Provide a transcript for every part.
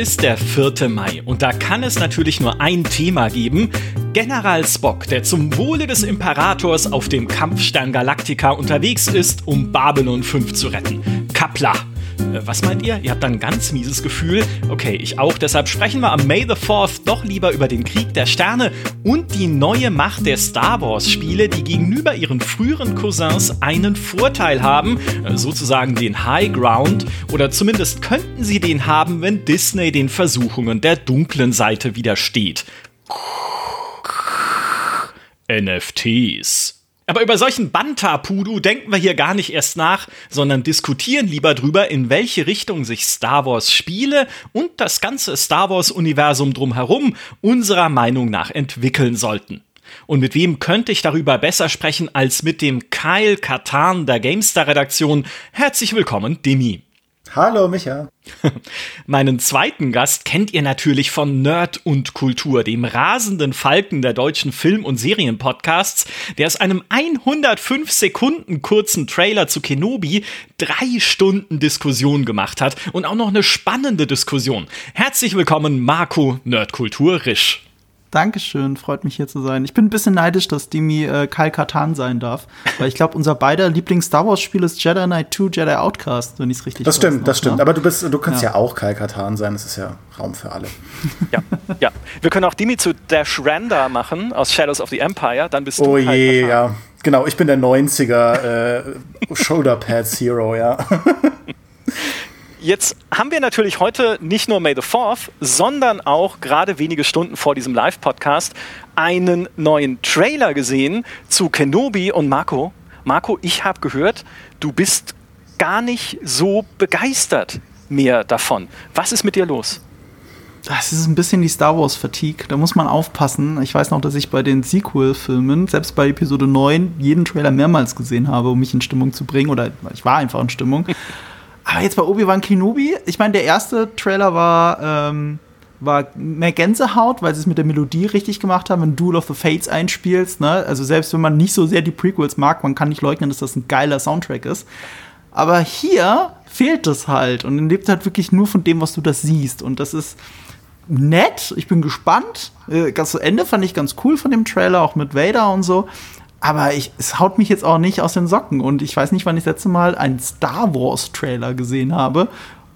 ist der 4. Mai und da kann es natürlich nur ein Thema geben. General Spock, der zum Wohle des Imperators auf dem Kampfstern Galactica unterwegs ist, um Babylon 5 zu retten. Kapla. Äh, was meint ihr? Ihr habt dann ein ganz mieses Gefühl. Okay, ich auch. Deshalb sprechen wir am May the 4th doch lieber über den Krieg der Sterne und die neue Macht der Star Wars-Spiele, die gegenüber ihren früheren Cousins einen Vorteil haben, äh, sozusagen den High Ground. Oder zumindest könnten sie den haben, wenn Disney den Versuchungen der dunklen Seite widersteht. NFTs. Aber über solchen Banta-Pudu denken wir hier gar nicht erst nach, sondern diskutieren lieber drüber, in welche Richtung sich Star Wars Spiele und das ganze Star Wars-Universum drumherum unserer Meinung nach entwickeln sollten. Und mit wem könnte ich darüber besser sprechen als mit dem Kyle Katan der GameStar-Redaktion? Herzlich willkommen, Demi. Hallo, Micha. Meinen zweiten Gast kennt ihr natürlich von Nerd und Kultur, dem rasenden Falken der deutschen Film- und Serienpodcasts, der aus einem 105 Sekunden kurzen Trailer zu Kenobi drei Stunden Diskussion gemacht hat und auch noch eine spannende Diskussion. Herzlich willkommen, Marco Nerdkultur Risch. Dankeschön, freut mich hier zu sein. Ich bin ein bisschen neidisch, dass Dimi äh, Kyle Katan sein darf, weil ich glaube, unser beider Lieblings-Star Wars-Spiel ist Jedi Knight 2 Jedi Outcast, wenn ich es richtig Das stimmt, noch, das stimmt. Ne? Aber du bist, du kannst ja. ja auch Kyle Katan sein, das ist ja Raum für alle. Ja, ja. Wir können auch Dimi zu Dash Randa machen aus Shadows of the Empire, dann bist du Oh je, ja. Genau, ich bin der 90er äh, Shoulder Pads Hero, ja. Jetzt haben wir natürlich heute nicht nur May the 4th, sondern auch gerade wenige Stunden vor diesem Live-Podcast einen neuen Trailer gesehen zu Kenobi und Marco. Marco, ich habe gehört, du bist gar nicht so begeistert mehr davon. Was ist mit dir los? Das ist ein bisschen die Star Wars Fatigue. Da muss man aufpassen. Ich weiß noch, dass ich bei den Sequel-Filmen, selbst bei Episode 9, jeden Trailer mehrmals gesehen habe, um mich in Stimmung zu bringen. Oder ich war einfach in Stimmung. Aber jetzt bei Obi-Wan Kenobi, ich meine, der erste Trailer war, ähm, war mehr Gänsehaut, weil sie es mit der Melodie richtig gemacht haben, wenn Duel of the Fates einspielst. Ne? Also selbst wenn man nicht so sehr die Prequels mag, man kann nicht leugnen, dass das ein geiler Soundtrack ist. Aber hier fehlt es halt und lebt halt wirklich nur von dem, was du das siehst. Und das ist nett. Ich bin gespannt. Äh, das Ende fand ich ganz cool von dem Trailer, auch mit Vader und so. Aber ich, es haut mich jetzt auch nicht aus den Socken. Und ich weiß nicht, wann ich das letzte Mal einen Star Wars-Trailer gesehen habe.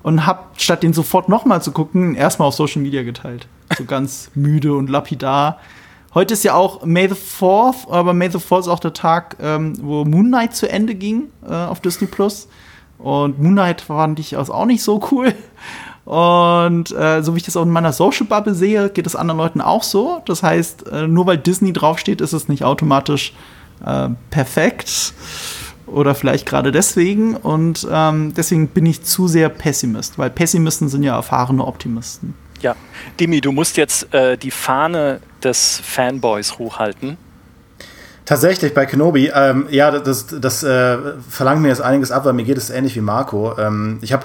Und habe, statt den sofort nochmal zu gucken, erstmal auf Social Media geteilt. So ganz müde und lapidar. Heute ist ja auch May the 4th, aber May the 4th ist auch der Tag, ähm, wo Moon Knight zu Ende ging äh, auf Disney Plus. Und Moon Knight fand ich auch nicht so cool. Und äh, so wie ich das auch in meiner Social Bubble sehe, geht es anderen Leuten auch so. Das heißt, äh, nur weil Disney draufsteht, ist es nicht automatisch äh, perfekt. Oder vielleicht gerade deswegen. Und ähm, deswegen bin ich zu sehr Pessimist, weil Pessimisten sind ja erfahrene Optimisten. Ja, Dimi, du musst jetzt äh, die Fahne des Fanboys hochhalten. Tatsächlich bei Kenobi, ähm, ja, das, das äh, verlangt mir jetzt einiges ab, weil mir geht es ähnlich wie Marco. Ähm, ich habe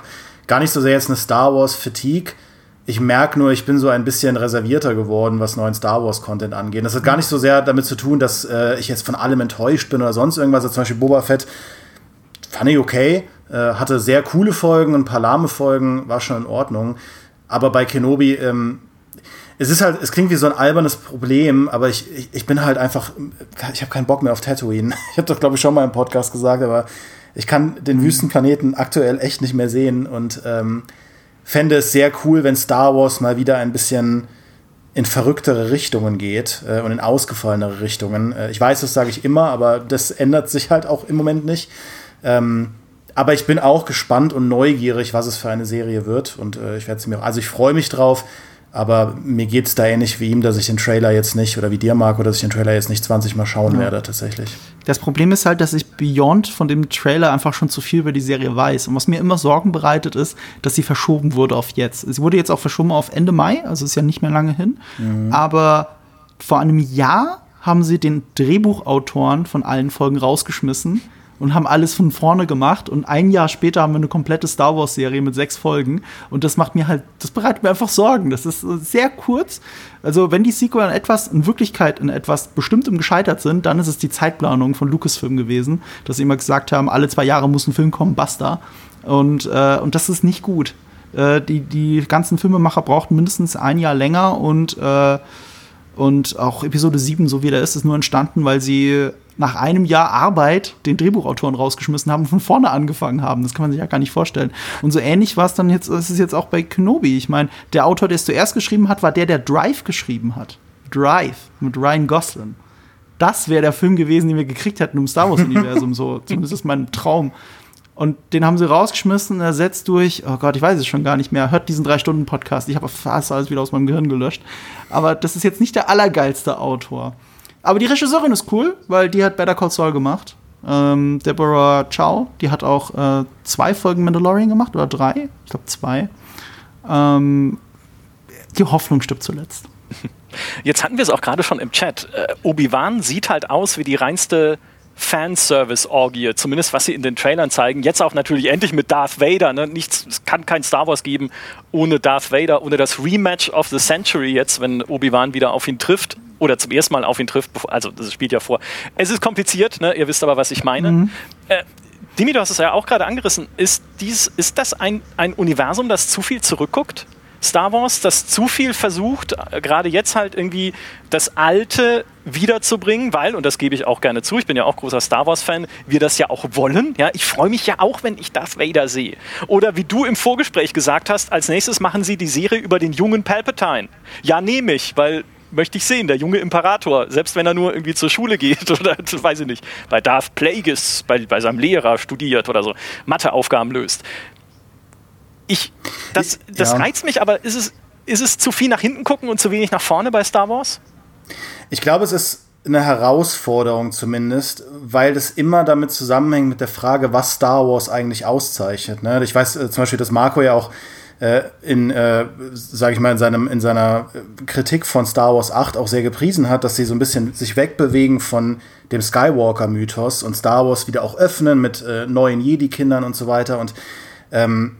gar nicht so sehr jetzt eine Star Wars Fatigue. Ich merke nur, ich bin so ein bisschen reservierter geworden, was neuen Star Wars Content angeht. Das hat gar nicht so sehr damit zu tun, dass äh, ich jetzt von allem enttäuscht bin oder sonst irgendwas. Also zum Beispiel Boba Fett fand ich okay, äh, hatte sehr coole Folgen, ein paar lahme Folgen, war schon in Ordnung. Aber bei Kenobi, ähm, es ist halt, es klingt wie so ein albernes Problem, aber ich, ich, ich bin halt einfach, ich habe keinen Bock mehr auf Tatooine. Ich habe das, glaube ich, schon mal im Podcast gesagt, aber ich kann den Wüstenplaneten aktuell echt nicht mehr sehen und ähm, fände es sehr cool, wenn Star Wars mal wieder ein bisschen in verrücktere Richtungen geht äh, und in ausgefallenere Richtungen. Äh, ich weiß, das sage ich immer, aber das ändert sich halt auch im Moment nicht. Ähm, aber ich bin auch gespannt und neugierig, was es für eine Serie wird. Und äh, ich werde sie mir. Also ich freue mich drauf. Aber mir geht es da ähnlich wie ihm, dass ich den Trailer jetzt nicht, oder wie dir, Marco, dass ich den Trailer jetzt nicht 20 Mal schauen ja. werde, tatsächlich. Das Problem ist halt, dass ich Beyond von dem Trailer einfach schon zu viel über die Serie weiß. Und was mir immer Sorgen bereitet, ist, dass sie verschoben wurde auf jetzt. Sie wurde jetzt auch verschoben auf Ende Mai, also ist ja nicht mehr lange hin. Mhm. Aber vor einem Jahr haben sie den Drehbuchautoren von allen Folgen rausgeschmissen und haben alles von vorne gemacht. Und ein Jahr später haben wir eine komplette Star Wars-Serie mit sechs Folgen. Und das macht mir halt, das bereitet mir einfach Sorgen. Das ist sehr kurz. Also, wenn die Sequel an etwas, in Wirklichkeit in etwas Bestimmtem gescheitert sind, dann ist es die Zeitplanung von Lucasfilm gewesen, dass sie immer gesagt haben, alle zwei Jahre muss ein Film kommen, basta. Und, äh, und das ist nicht gut. Äh, die, die ganzen Filmemacher brauchten mindestens ein Jahr länger und, äh, und auch Episode 7, so wie der ist, ist nur entstanden, weil sie nach einem Jahr Arbeit den Drehbuchautoren rausgeschmissen haben und von vorne angefangen haben. Das kann man sich ja gar nicht vorstellen. Und so ähnlich war es dann jetzt, ist es jetzt auch bei Kenobi. Ich meine, der Autor, der es zuerst geschrieben hat, war der, der Drive geschrieben hat. Drive mit Ryan Gosling. Das wäre der Film gewesen, den wir gekriegt hätten im Star Wars-Universum. so, zumindest ist mein Traum. Und den haben sie rausgeschmissen, ersetzt durch, oh Gott, ich weiß es schon gar nicht mehr, hört diesen Drei-Stunden-Podcast. Ich habe fast alles wieder aus meinem Gehirn gelöscht. Aber das ist jetzt nicht der allergeilste Autor. Aber die Regisseurin ist cool, weil die hat Better Call Saul gemacht. Ähm, Deborah Chow, die hat auch äh, zwei Folgen Mandalorian gemacht oder drei. Ich glaube zwei. Ähm, die Hoffnung stirbt zuletzt. Jetzt hatten wir es auch gerade schon im Chat. Äh, Obi-Wan sieht halt aus wie die reinste Fanservice-Orgie, zumindest was sie in den Trailern zeigen. Jetzt auch natürlich endlich mit Darth Vader. Ne? Nichts, es kann kein Star Wars geben ohne Darth Vader, ohne das Rematch of the Century jetzt, wenn Obi-Wan wieder auf ihn trifft oder zum ersten Mal auf ihn trifft. Also das spielt ja vor. Es ist kompliziert, ne? ihr wisst aber, was ich meine. Mhm. Äh, Dimi, du hast es ja auch gerade angerissen. Ist, dies, ist das ein, ein Universum, das zu viel zurückguckt? Star Wars, das zu viel versucht, gerade jetzt halt irgendwie das Alte wiederzubringen, weil, und das gebe ich auch gerne zu, ich bin ja auch großer Star Wars-Fan, wir das ja auch wollen. Ja, ich freue mich ja auch, wenn ich Darth Vader sehe. Oder wie du im Vorgespräch gesagt hast, als nächstes machen sie die Serie über den jungen Palpatine. Ja, nehme ich, weil möchte ich sehen, der junge Imperator, selbst wenn er nur irgendwie zur Schule geht oder, weiß ich nicht, bei Darth Plagueis, bei, bei seinem Lehrer studiert oder so, Matheaufgaben löst ich, das, das ja. reizt mich, aber ist es, ist es zu viel nach hinten gucken und zu wenig nach vorne bei Star Wars? Ich glaube, es ist eine Herausforderung zumindest, weil das immer damit zusammenhängt mit der Frage, was Star Wars eigentlich auszeichnet. Ne? Ich weiß äh, zum Beispiel, dass Marco ja auch äh, in, äh, sage ich mal, in, seinem, in seiner Kritik von Star Wars 8 auch sehr gepriesen hat, dass sie so ein bisschen sich wegbewegen von dem Skywalker-Mythos und Star Wars wieder auch öffnen mit äh, neuen Jedi-Kindern und so weiter. Und ähm,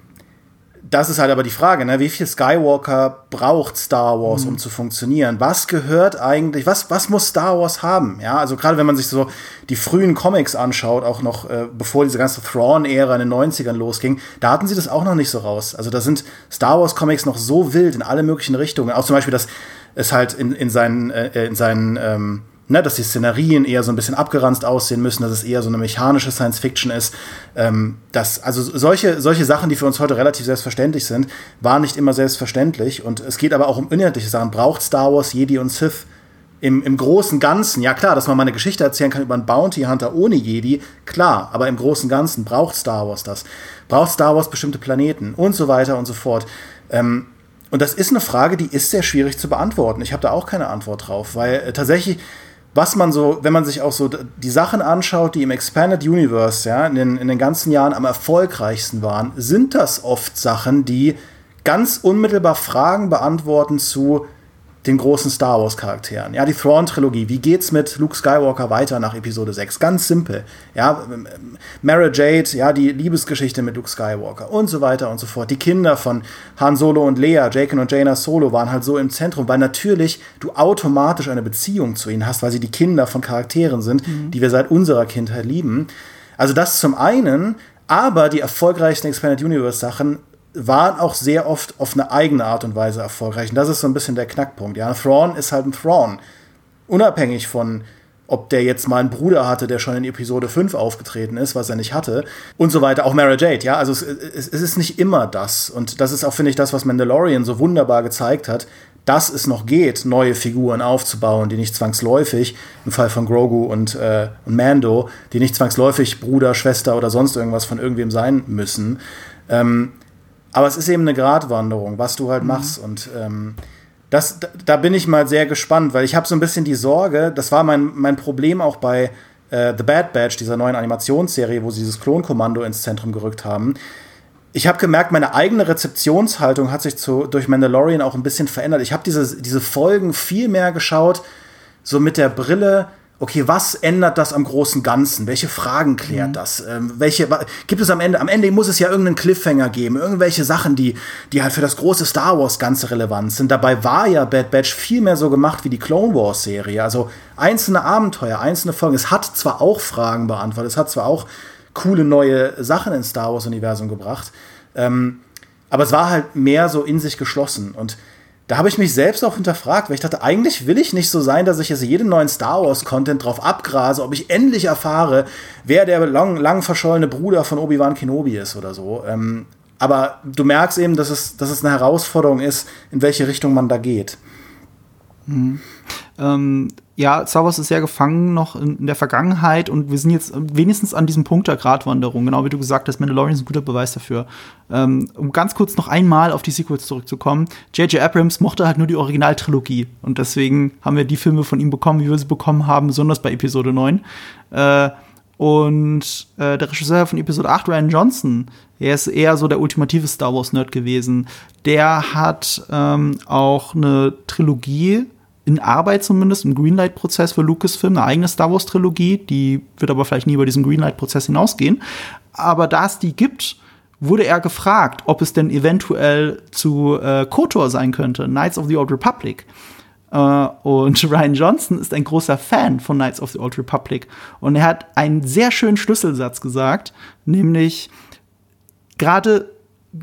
das ist halt aber die Frage, ne? wie viel Skywalker braucht Star Wars, um mhm. zu funktionieren? Was gehört eigentlich, was, was muss Star Wars haben? Ja, also gerade wenn man sich so die frühen Comics anschaut, auch noch äh, bevor diese ganze Thrawn-Ära in den 90ern losging, da hatten sie das auch noch nicht so raus. Also da sind Star Wars-Comics noch so wild in alle möglichen Richtungen. Auch zum Beispiel, dass es halt in, in seinen, äh, in seinen ähm, ne, dass die Szenarien eher so ein bisschen abgeranzt aussehen müssen, dass es eher so eine mechanische Science Fiction ist. Ähm, das, also solche, solche Sachen, die für uns heute relativ selbstverständlich sind, waren nicht immer selbstverständlich. Und es geht aber auch um inhaltliche Sachen. Braucht Star Wars Jedi und Sith? Im, Im großen Ganzen, ja klar, dass man mal eine Geschichte erzählen kann über einen Bounty Hunter ohne Jedi, klar, aber im großen Ganzen braucht Star Wars das. Braucht Star Wars bestimmte Planeten und so weiter und so fort. Ähm, und das ist eine Frage, die ist sehr schwierig zu beantworten. Ich habe da auch keine Antwort drauf, weil äh, tatsächlich was man so, wenn man sich auch so die Sachen anschaut, die im Expanded Universe ja, in, den, in den ganzen Jahren am erfolgreichsten waren, sind das oft Sachen, die ganz unmittelbar Fragen beantworten zu den großen Star Wars Charakteren. Ja, die Thrawn-Trilogie. Wie geht's mit Luke Skywalker weiter nach Episode 6? Ganz simpel. Ja, Mara Jade, ja, die Liebesgeschichte mit Luke Skywalker und so weiter und so fort. Die Kinder von Han Solo und Leia, Jake und Jaina Solo waren halt so im Zentrum, weil natürlich du automatisch eine Beziehung zu ihnen hast, weil sie die Kinder von Charakteren sind, mhm. die wir seit unserer Kindheit lieben. Also das zum einen, aber die erfolgreichsten Expanded Universe Sachen waren auch sehr oft auf eine eigene Art und Weise erfolgreich. Und das ist so ein bisschen der Knackpunkt. Ja, Thrawn ist halt ein Thrawn. Unabhängig von, ob der jetzt mal einen Bruder hatte, der schon in Episode 5 aufgetreten ist, was er nicht hatte, und so weiter. Auch Mara Jade, ja. Also es, es, es ist nicht immer das. Und das ist auch, finde ich, das, was Mandalorian so wunderbar gezeigt hat, dass es noch geht, neue Figuren aufzubauen, die nicht zwangsläufig, im Fall von Grogu und, äh, und Mando, die nicht zwangsläufig Bruder, Schwester oder sonst irgendwas von irgendwem sein müssen. Ähm, aber es ist eben eine Gratwanderung, was du halt mhm. machst. Und ähm, das, da bin ich mal sehr gespannt, weil ich habe so ein bisschen die Sorge, das war mein, mein Problem auch bei äh, The Bad Batch, dieser neuen Animationsserie, wo sie dieses Klonkommando ins Zentrum gerückt haben. Ich habe gemerkt, meine eigene Rezeptionshaltung hat sich zu, durch Mandalorian auch ein bisschen verändert. Ich habe diese, diese Folgen viel mehr geschaut, so mit der Brille, okay, was ändert das am großen Ganzen? Welche Fragen klärt mhm. das? Ähm, welche gibt es am Ende? Am Ende muss es ja irgendeinen Cliffhanger geben, irgendwelche Sachen, die, die halt für das große Star Wars Ganze relevant sind. Dabei war ja Bad Batch viel mehr so gemacht wie die Clone Wars Serie. Also einzelne Abenteuer, einzelne Folgen. Es hat zwar auch Fragen beantwortet, es hat zwar auch coole neue Sachen ins Star Wars Universum gebracht. Ähm, Aber es war halt mehr so in sich geschlossen. Und da habe ich mich selbst auch hinterfragt, weil ich dachte, eigentlich will ich nicht so sein, dass ich jetzt jeden neuen Star Wars-Content drauf abgrase, ob ich endlich erfahre, wer der lang, lang verschollene Bruder von Obi-Wan Kenobi ist oder so. Ähm, aber du merkst eben, dass es, dass es eine Herausforderung ist, in welche Richtung man da geht. Mhm. Ähm, ja, Star Wars ist sehr gefangen noch in, in, der Vergangenheit und wir sind jetzt wenigstens an diesem Punkt der Gratwanderung, genau wie du gesagt hast, Mandalorian ist ein guter Beweis dafür. Ähm, um ganz kurz noch einmal auf die Sequels zurückzukommen, J.J. Abrams mochte halt nur die Originaltrilogie und deswegen haben wir die Filme von ihm bekommen, wie wir sie bekommen haben, besonders bei Episode 9. Äh, und äh, der Regisseur von Episode 8, Ryan Johnson, er ist eher so der ultimative Star Wars-Nerd gewesen. Der hat ähm, auch eine Trilogie in Arbeit zumindest, im Greenlight-Prozess für Lucasfilm, eine eigene Star Wars-Trilogie. Die wird aber vielleicht nie über diesen Greenlight-Prozess hinausgehen. Aber da es die gibt, wurde er gefragt, ob es denn eventuell zu äh, KOTOR sein könnte, Knights of the Old Republic. Uh, und Ryan Johnson ist ein großer Fan von Knights of the Old Republic. Und er hat einen sehr schönen Schlüsselsatz gesagt, nämlich gerade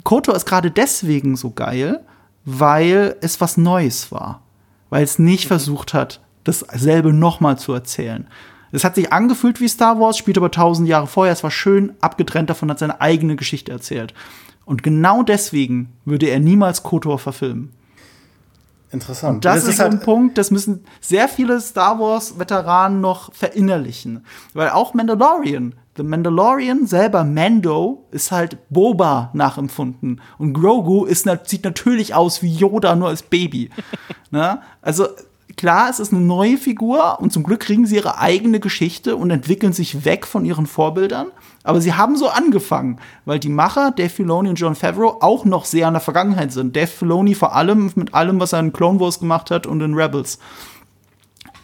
KOTOR ist gerade deswegen so geil, weil es was Neues war weil es nicht mhm. versucht hat, dasselbe nochmal zu erzählen. Es hat sich angefühlt wie Star Wars, spielt aber tausend Jahre vorher. Es war schön abgetrennt davon, hat seine eigene Geschichte erzählt. Und genau deswegen würde er niemals Kotor verfilmen. Interessant. Und das, das ist, halt ein Punkt, das müssen sehr viele Star Wars-Veteranen noch verinnerlichen. Weil auch Mandalorian, The Mandalorian selber, Mando, ist halt Boba nachempfunden. Und Grogu ist, sieht natürlich aus wie Yoda, nur als Baby. ne? Also klar, es ist eine neue Figur und zum Glück kriegen sie ihre eigene Geschichte und entwickeln sich weg von ihren Vorbildern. Aber sie haben so angefangen, weil die Macher, Dave Filoni und John Favreau, auch noch sehr in der Vergangenheit sind. Dave Filoni vor allem mit allem, was er in Clone Wars gemacht hat und in Rebels.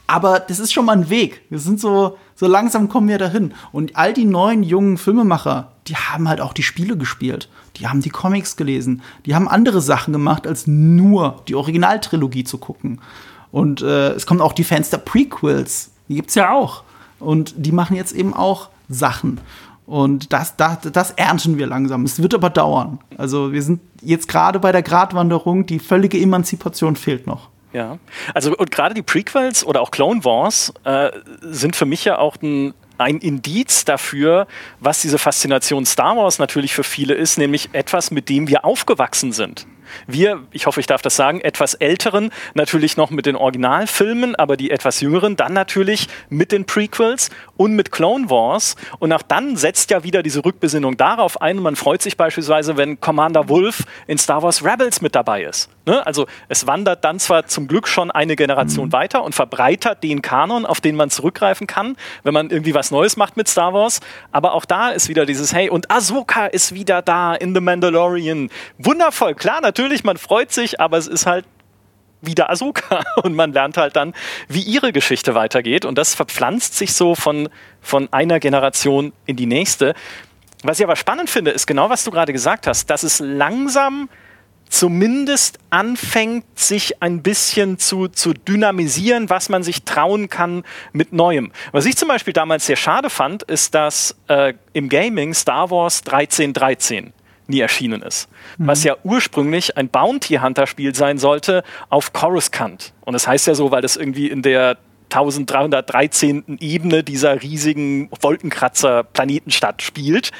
Aber das ist schon mal ein Weg. Wir sind so, so langsam kommen wir dahin. Und all die neuen jungen Filmemacher, die haben halt auch die Spiele gespielt. Die haben die Comics gelesen. Die haben andere Sachen gemacht, als nur die Originaltrilogie zu gucken. Und äh, es kommen auch die Fans der Prequels. Die gibt's ja auch. Und die machen jetzt eben auch Sachen. Und das, das, das ernten wir langsam. Es wird aber dauern. Also wir sind jetzt gerade bei der Gratwanderung, die völlige Emanzipation fehlt noch. Ja, also und gerade die Prequels oder auch Clone Wars äh, sind für mich ja auch ein ein Indiz dafür, was diese Faszination Star Wars natürlich für viele ist, nämlich etwas, mit dem wir aufgewachsen sind. Wir, ich hoffe, ich darf das sagen, etwas älteren natürlich noch mit den Originalfilmen, aber die etwas jüngeren dann natürlich mit den Prequels und mit Clone Wars. Und auch dann setzt ja wieder diese Rückbesinnung darauf ein. Und man freut sich beispielsweise, wenn Commander Wolf in Star Wars Rebels mit dabei ist. Ne? Also es wandert dann zwar zum Glück schon eine Generation mhm. weiter und verbreitert den Kanon, auf den man zurückgreifen kann, wenn man irgendwie was Neues macht mit Star Wars. Aber auch da ist wieder dieses Hey und Ahsoka ist wieder da in The Mandalorian. Wundervoll, klar, natürlich, man freut sich, aber es ist halt wieder Ahsoka und man lernt halt dann, wie ihre Geschichte weitergeht und das verpflanzt sich so von, von einer Generation in die nächste. Was ich aber spannend finde, ist genau, was du gerade gesagt hast, dass es langsam zumindest anfängt, sich ein bisschen zu, zu dynamisieren, was man sich trauen kann mit Neuem. Was ich zum Beispiel damals sehr schade fand, ist, dass äh, im Gaming Star Wars 1313 nie erschienen ist. Mhm. Was ja ursprünglich ein Bounty Hunter Spiel sein sollte auf Coruscant. Und das heißt ja so, weil das irgendwie in der 1313. Ebene dieser riesigen Wolkenkratzer-Planetenstadt spielt.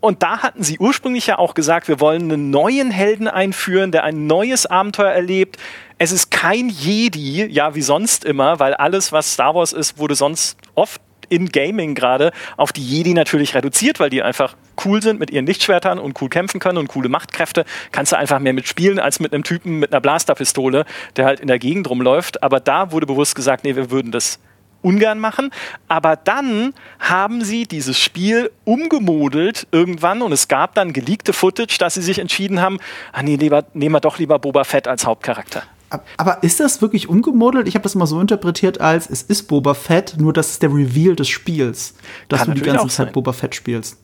Und da hatten sie ursprünglich ja auch gesagt, wir wollen einen neuen Helden einführen, der ein neues Abenteuer erlebt. Es ist kein Jedi, ja, wie sonst immer, weil alles, was Star Wars ist, wurde sonst oft in Gaming gerade auf die Jedi natürlich reduziert, weil die einfach cool sind mit ihren Lichtschwertern und cool kämpfen können und coole Machtkräfte. Kannst du einfach mehr mitspielen als mit einem Typen mit einer Blasterpistole, der halt in der Gegend rumläuft. Aber da wurde bewusst gesagt, nee, wir würden das ungern machen. Aber dann haben sie dieses Spiel umgemodelt irgendwann und es gab dann geleakte Footage, dass sie sich entschieden haben, ah nee, lieber, nehmen wir doch lieber Boba Fett als Hauptcharakter. Aber ist das wirklich umgemodelt? Ich habe das mal so interpretiert als, es ist Boba Fett, nur das ist der Reveal des Spiels, dass Kann du die ganze Zeit Boba Fett spielst.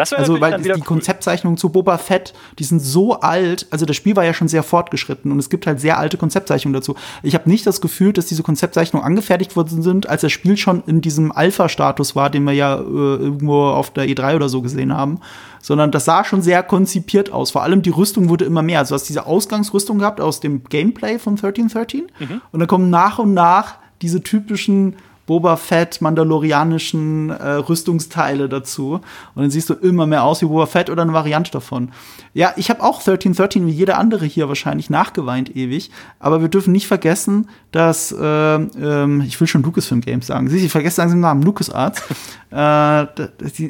Also weil die cool. Konzeptzeichnungen zu Boba Fett, die sind so alt. Also das Spiel war ja schon sehr fortgeschritten und es gibt halt sehr alte Konzeptzeichnungen dazu. Ich habe nicht das Gefühl, dass diese Konzeptzeichnungen angefertigt worden sind, als das Spiel schon in diesem Alpha-Status war, den wir ja äh, irgendwo auf der E3 oder so gesehen haben. Sondern das sah schon sehr konzipiert aus. Vor allem die Rüstung wurde immer mehr. Also du hast diese Ausgangsrüstung gehabt aus dem Gameplay von 1313 mhm. und dann kommen nach und nach diese typischen Boba Fett mandalorianischen äh, Rüstungsteile dazu. Und dann siehst du immer mehr aus wie Boba Fett oder eine Variante davon. Ja, ich habe auch 1313 wie jeder andere hier wahrscheinlich nachgeweint ewig. Aber wir dürfen nicht vergessen, dass, äh, äh, ich will schon Lucasfilm Games sagen. Sie, ich vergesse langsam den Namen, LucasArts. äh,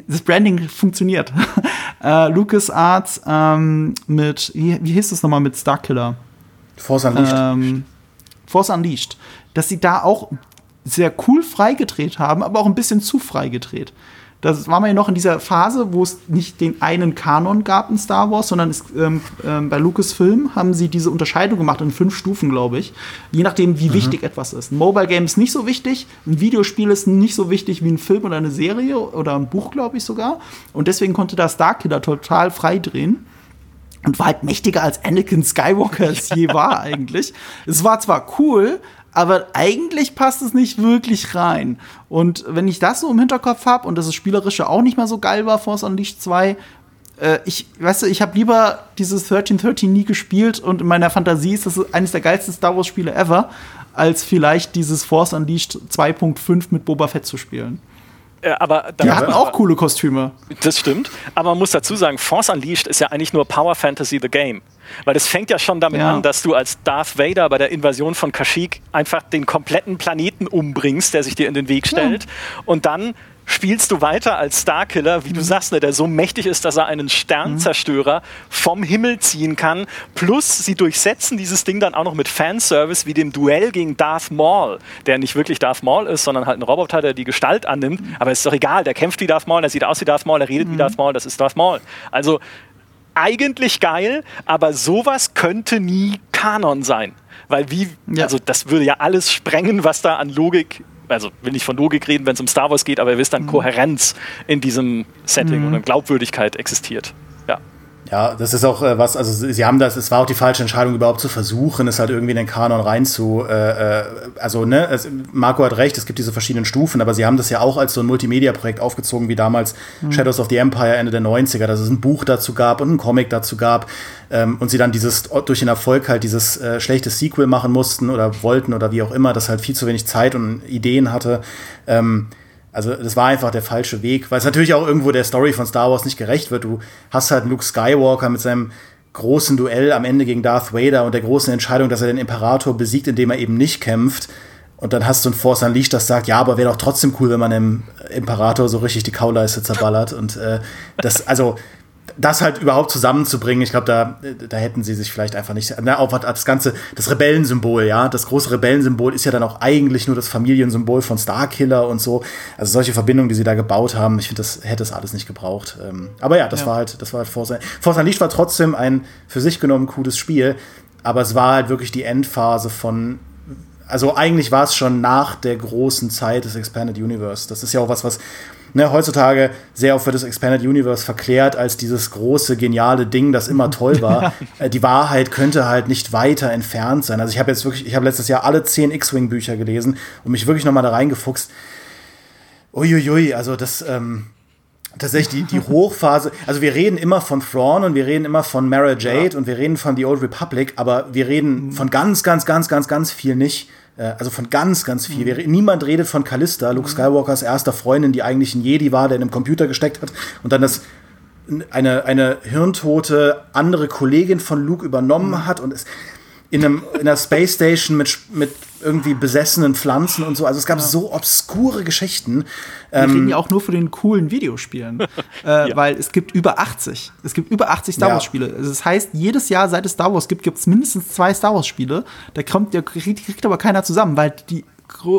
das Branding funktioniert. äh, LucasArts ähm, mit, wie, wie hieß das nochmal mit Starkiller? Force Unleashed. Ähm, Force Unleashed. Dass sie da auch sehr cool freigedreht haben, aber auch ein bisschen zu freigedreht. Das war man ja noch in dieser Phase, wo es nicht den einen Kanon gab in Star Wars, sondern es, ähm, ähm, bei Lucasfilm haben sie diese Unterscheidung gemacht in fünf Stufen, glaube ich. Je nachdem, wie mhm. wichtig etwas ist. Ein Mobile Game ist nicht so wichtig, ein Videospiel ist nicht so wichtig wie ein Film oder eine Serie oder ein Buch, glaube ich sogar. Und deswegen konnte da Starkiller total frei drehen und war halt mächtiger als Anakin Skywalker es je war eigentlich. Es war zwar cool, aber eigentlich passt es nicht wirklich rein. Und wenn ich das so im Hinterkopf habe und dass das Spielerische auch nicht mehr so geil war, Force Unleashed 2, äh, ich, weißt du, ich habe lieber dieses 1313 nie gespielt und in meiner Fantasie ist das eines der geilsten Star Wars Spiele ever, als vielleicht dieses Force Unleashed 2.5 mit Boba Fett zu spielen. Äh, aber die hatten auch coole Kostüme. Das stimmt. Aber man muss dazu sagen, Force Unleashed ist ja eigentlich nur Power Fantasy the Game. Weil es fängt ja schon damit ja. an, dass du als Darth Vader bei der Invasion von Kashyyyk einfach den kompletten Planeten umbringst, der sich dir in den Weg stellt. Ja. Und dann spielst du weiter als Starkiller, wie du mhm. sagst, ne, der so mächtig ist, dass er einen Sternzerstörer mhm. vom Himmel ziehen kann. Plus, sie durchsetzen dieses Ding dann auch noch mit Fanservice wie dem Duell gegen Darth Maul, der nicht wirklich Darth Maul ist, sondern halt ein Roboter, der die Gestalt annimmt. Mhm. Aber ist doch egal, der kämpft wie Darth Maul, der sieht aus wie Darth Maul, der redet mhm. wie Darth Maul, das ist Darth Maul. Also eigentlich geil, aber sowas könnte nie Kanon sein. Weil wie, ja. also das würde ja alles sprengen, was da an Logik, also will nicht von Logik reden, wenn es um Star Wars geht, aber ihr wisst, an mhm. Kohärenz in diesem Setting mhm. und Glaubwürdigkeit existiert. Ja, das ist auch äh, was, also sie haben das, es war auch die falsche Entscheidung, überhaupt zu versuchen, es halt irgendwie in den Kanon rein zu, äh, äh, also ne, es, Marco hat recht, es gibt diese verschiedenen Stufen, aber sie haben das ja auch als so ein Multimedia-Projekt aufgezogen, wie damals mhm. Shadows of the Empire Ende der 90er, dass es ein Buch dazu gab und ein Comic dazu gab ähm, und sie dann dieses, durch den Erfolg halt dieses äh, schlechte Sequel machen mussten oder wollten oder wie auch immer, das halt viel zu wenig Zeit und Ideen hatte. Ähm, also das war einfach der falsche Weg, weil es natürlich auch irgendwo der Story von Star Wars nicht gerecht wird. Du hast halt Luke Skywalker mit seinem großen Duell am Ende gegen Darth Vader und der großen Entscheidung, dass er den Imperator besiegt, indem er eben nicht kämpft. Und dann hast du ein Force Unleashed, das sagt, ja, aber wäre doch trotzdem cool, wenn man dem Imperator so richtig die Kauleiste zerballert. Und äh, das, also das halt überhaupt zusammenzubringen, ich glaube, da, da hätten sie sich vielleicht einfach nicht. Na, auch das ganze, das Rebellensymbol, ja, das große Rebellensymbol ist ja dann auch eigentlich nur das Familiensymbol von Starkiller und so. Also solche Verbindungen, die sie da gebaut haben, ich finde, das hätte es alles nicht gebraucht. Ähm, aber ja, das ja. war halt, das war halt Force. Force Unleashed war trotzdem ein für sich genommen cooles Spiel, aber es war halt wirklich die Endphase von also eigentlich war es schon nach der großen Zeit des Expanded Universe. Das ist ja auch was, was ne, heutzutage sehr oft wird das Expanded Universe verklärt als dieses große, geniale Ding, das immer toll war. äh, die Wahrheit könnte halt nicht weiter entfernt sein. Also ich habe jetzt wirklich, ich habe letztes Jahr alle zehn X-Wing-Bücher gelesen und mich wirklich nochmal da reingefuchst. Uiuiui, also das, ähm, tatsächlich die, die Hochphase, also wir reden immer von Thrawn und wir reden immer von Mara Jade ja. und wir reden von The Old Republic, aber wir reden mhm. von ganz, ganz, ganz, ganz, ganz viel nicht. Äh, also von ganz, ganz viel. Mhm. Niemand redet von Callista, Luke mhm. Skywalkers erster Freundin, die eigentlich ein Jedi war, der in einem Computer gesteckt hat und dann das eine, eine hirntote andere Kollegin von Luke übernommen mhm. hat und es in, einem, in einer Space Station mit, mit irgendwie besessenen Pflanzen und so. Also es gab ja. so obskure Geschichten. Wir ähm, reden ja auch nur für den coolen Videospielen, äh, ja. weil es gibt über 80. Es gibt über 80 Star Wars Spiele. Also das heißt, jedes Jahr, seit es Star Wars gibt, gibt es mindestens zwei Star Wars Spiele. Da kommt, der kriegt, kriegt aber keiner zusammen, weil die,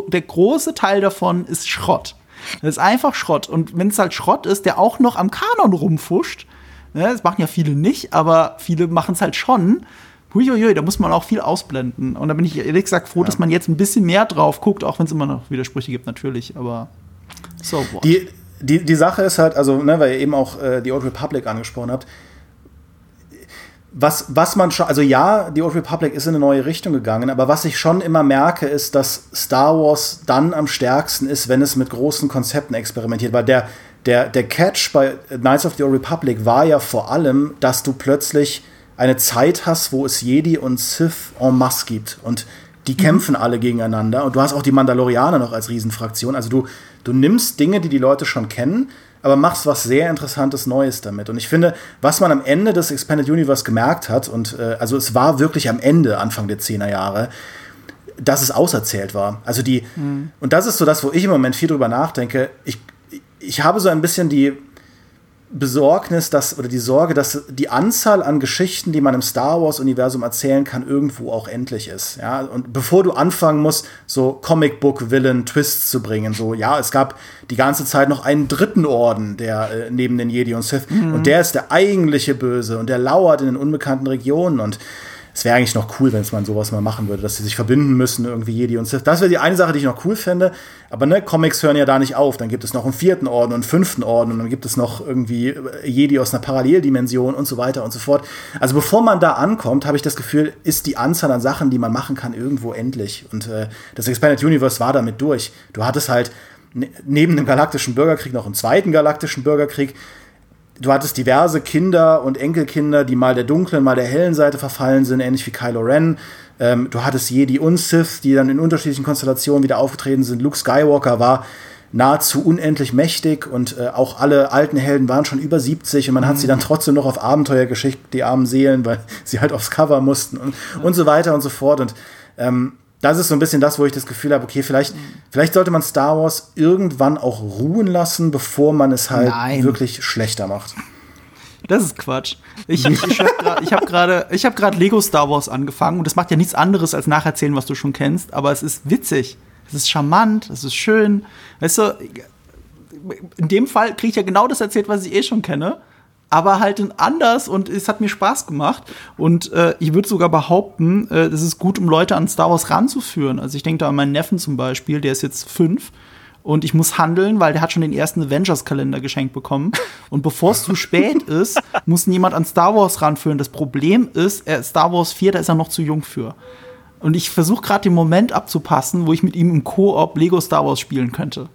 der große Teil davon ist Schrott. Das ist einfach Schrott. Und wenn es halt Schrott ist, der auch noch am Kanon rumfuscht, ne, das machen ja viele nicht, aber viele machen es halt schon Huiuiui, da muss man auch viel ausblenden. Und da bin ich ehrlich gesagt froh, ja. dass man jetzt ein bisschen mehr drauf guckt, auch wenn es immer noch Widersprüche gibt, natürlich. Aber so, boah. Die, die, die Sache ist halt, also, ne, weil ihr eben auch äh, die Old Republic angesprochen habt, was, was man schon, also ja, die Old Republic ist in eine neue Richtung gegangen, aber was ich schon immer merke, ist, dass Star Wars dann am stärksten ist, wenn es mit großen Konzepten experimentiert, weil der, der, der Catch bei Knights of the Old Republic war ja vor allem, dass du plötzlich eine Zeit hast, wo es Jedi und Sith en masse gibt und die mhm. kämpfen alle gegeneinander und du hast auch die Mandalorianer noch als Riesenfraktion, also du, du nimmst Dinge, die die Leute schon kennen, aber machst was sehr Interessantes Neues damit. Und ich finde, was man am Ende des Expanded Universe gemerkt hat, und äh, also es war wirklich am Ende, Anfang der 10er Jahre, dass es auserzählt war. Also die, mhm. und das ist so das, wo ich im Moment viel drüber nachdenke. Ich, ich habe so ein bisschen die, Besorgnis, dass, oder die Sorge, dass die Anzahl an Geschichten, die man im Star Wars-Universum erzählen kann, irgendwo auch endlich ist. Ja? Und bevor du anfangen musst, so Comic-Book-Villain-Twists zu bringen, so, ja, es gab die ganze Zeit noch einen dritten Orden, der äh, neben den Jedi und Sith, mhm. und der ist der eigentliche Böse und der lauert in den unbekannten Regionen und es wäre eigentlich noch cool, wenn es man sowas mal machen würde, dass sie sich verbinden müssen, irgendwie Jedi und Sith. Das wäre die eine Sache, die ich noch cool fände. Aber ne, Comics hören ja da nicht auf. Dann gibt es noch einen vierten Orden und einen fünften Orden und dann gibt es noch irgendwie Jedi aus einer Paralleldimension und so weiter und so fort. Also bevor man da ankommt, habe ich das Gefühl, ist die Anzahl an Sachen, die man machen kann, irgendwo endlich. Und äh, das Expanded Universe war damit durch. Du hattest halt ne, neben dem galaktischen Bürgerkrieg noch einen zweiten galaktischen Bürgerkrieg du hattest diverse Kinder und Enkelkinder, die mal der dunklen, mal der hellen Seite verfallen sind, ähnlich wie Kylo Ren. Ähm, du hattest Jedi und Sith, die dann in unterschiedlichen Konstellationen wieder aufgetreten sind. Luke Skywalker war nahezu unendlich mächtig und äh, auch alle alten Helden waren schon über 70 und man mhm. hat sie dann trotzdem noch auf Abenteuer geschickt, die armen Seelen, weil sie halt aufs Cover mussten und, ja. und so weiter und so fort. Und ähm, das ist so ein bisschen das, wo ich das Gefühl habe, okay, vielleicht, vielleicht sollte man Star Wars irgendwann auch ruhen lassen, bevor man es halt Nein. wirklich schlechter macht. Das ist Quatsch. Ich, ich, ich habe gerade hab Lego Star Wars angefangen und das macht ja nichts anderes als nacherzählen, was du schon kennst, aber es ist witzig. Es ist charmant, es ist schön. Weißt du, in dem Fall kriege ich ja genau das erzählt, was ich eh schon kenne aber halt anders und es hat mir Spaß gemacht. Und äh, ich würde sogar behaupten, äh, das ist gut, um Leute an Star Wars ranzuführen. Also ich denke da an meinen Neffen zum Beispiel, der ist jetzt fünf. Und ich muss handeln, weil der hat schon den ersten Avengers-Kalender geschenkt bekommen. Und bevor es zu spät ist, muss niemand an Star Wars ranführen. Das Problem ist, er, Star Wars 4, da ist er noch zu jung für. Und ich versuche gerade den Moment abzupassen, wo ich mit ihm im Koop Lego Star Wars spielen könnte.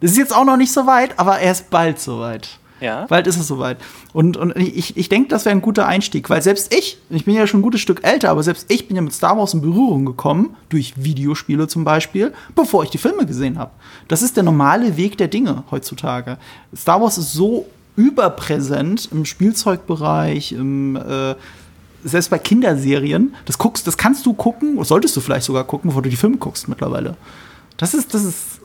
Das ist jetzt auch noch nicht so weit, aber er ist bald so weit. Ja. Bald ist es soweit. Und, und ich, ich denke, das wäre ein guter Einstieg, weil selbst ich, ich bin ja schon ein gutes Stück älter, aber selbst ich bin ja mit Star Wars in Berührung gekommen, durch Videospiele zum Beispiel, bevor ich die Filme gesehen habe. Das ist der normale Weg der Dinge heutzutage. Star Wars ist so überpräsent im Spielzeugbereich, im äh, selbst bei Kinderserien, das guckst, das kannst du gucken, solltest du vielleicht sogar gucken, bevor du die Filme guckst mittlerweile. Das ist, das ist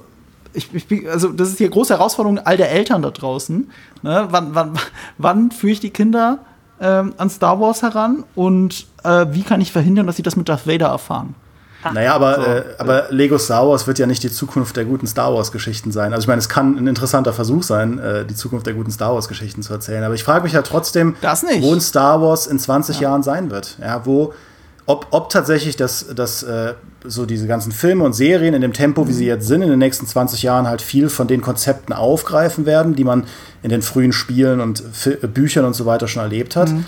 ich, ich, also das ist die große Herausforderung all der Eltern da draußen. Ne? Wann, wann, wann führe ich die Kinder ähm, an Star Wars heran und äh, wie kann ich verhindern, dass sie das mit Darth Vader erfahren? Naja, aber, so. äh, aber Lego Star Wars wird ja nicht die Zukunft der guten Star Wars-Geschichten sein. Also ich meine, es kann ein interessanter Versuch sein, äh, die Zukunft der guten Star Wars-Geschichten zu erzählen. Aber ich frage mich ja trotzdem, wo ein Star Wars in 20 ja. Jahren sein wird. Ja, wo, ob, ob tatsächlich das, das äh, so diese ganzen Filme und Serien in dem Tempo, wie sie jetzt sind, in den nächsten 20 Jahren halt viel von den Konzepten aufgreifen werden, die man in den frühen Spielen und Fi Büchern und so weiter schon erlebt hat. Mhm.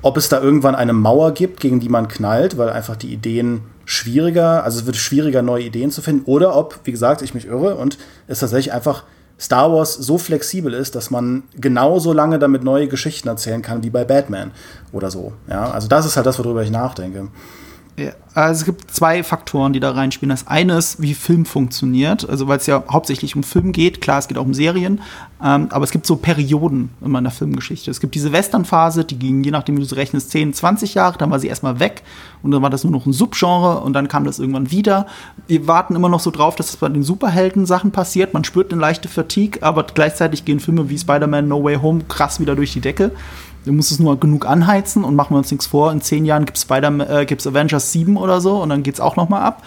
Ob es da irgendwann eine Mauer gibt, gegen die man knallt, weil einfach die Ideen schwieriger, also es wird schwieriger, neue Ideen zu finden, oder ob, wie gesagt, ich mich irre und es tatsächlich einfach Star Wars so flexibel ist, dass man genauso lange damit neue Geschichten erzählen kann wie bei Batman oder so. Ja, also das ist halt das, worüber ich nachdenke. Also es gibt zwei Faktoren, die da reinspielen. Das eine ist, wie Film funktioniert. Also weil es ja hauptsächlich um Film geht. Klar, es geht auch um Serien. Ähm, aber es gibt so Perioden in meiner Filmgeschichte. Es gibt diese Westernphase, die ging, je nachdem, wie du sie rechnest, 10, 20 Jahre. Dann war sie erstmal weg. Und dann war das nur noch ein Subgenre. Und dann kam das irgendwann wieder. Wir warten immer noch so drauf, dass es bei den Superhelden-Sachen passiert. Man spürt eine leichte Fatigue. Aber gleichzeitig gehen Filme wie Spider-Man No Way Home krass wieder durch die Decke. Du musst es nur genug anheizen und machen wir uns nichts vor. In zehn Jahren gibt es äh, Avengers 7 oder so und dann geht es auch noch mal ab.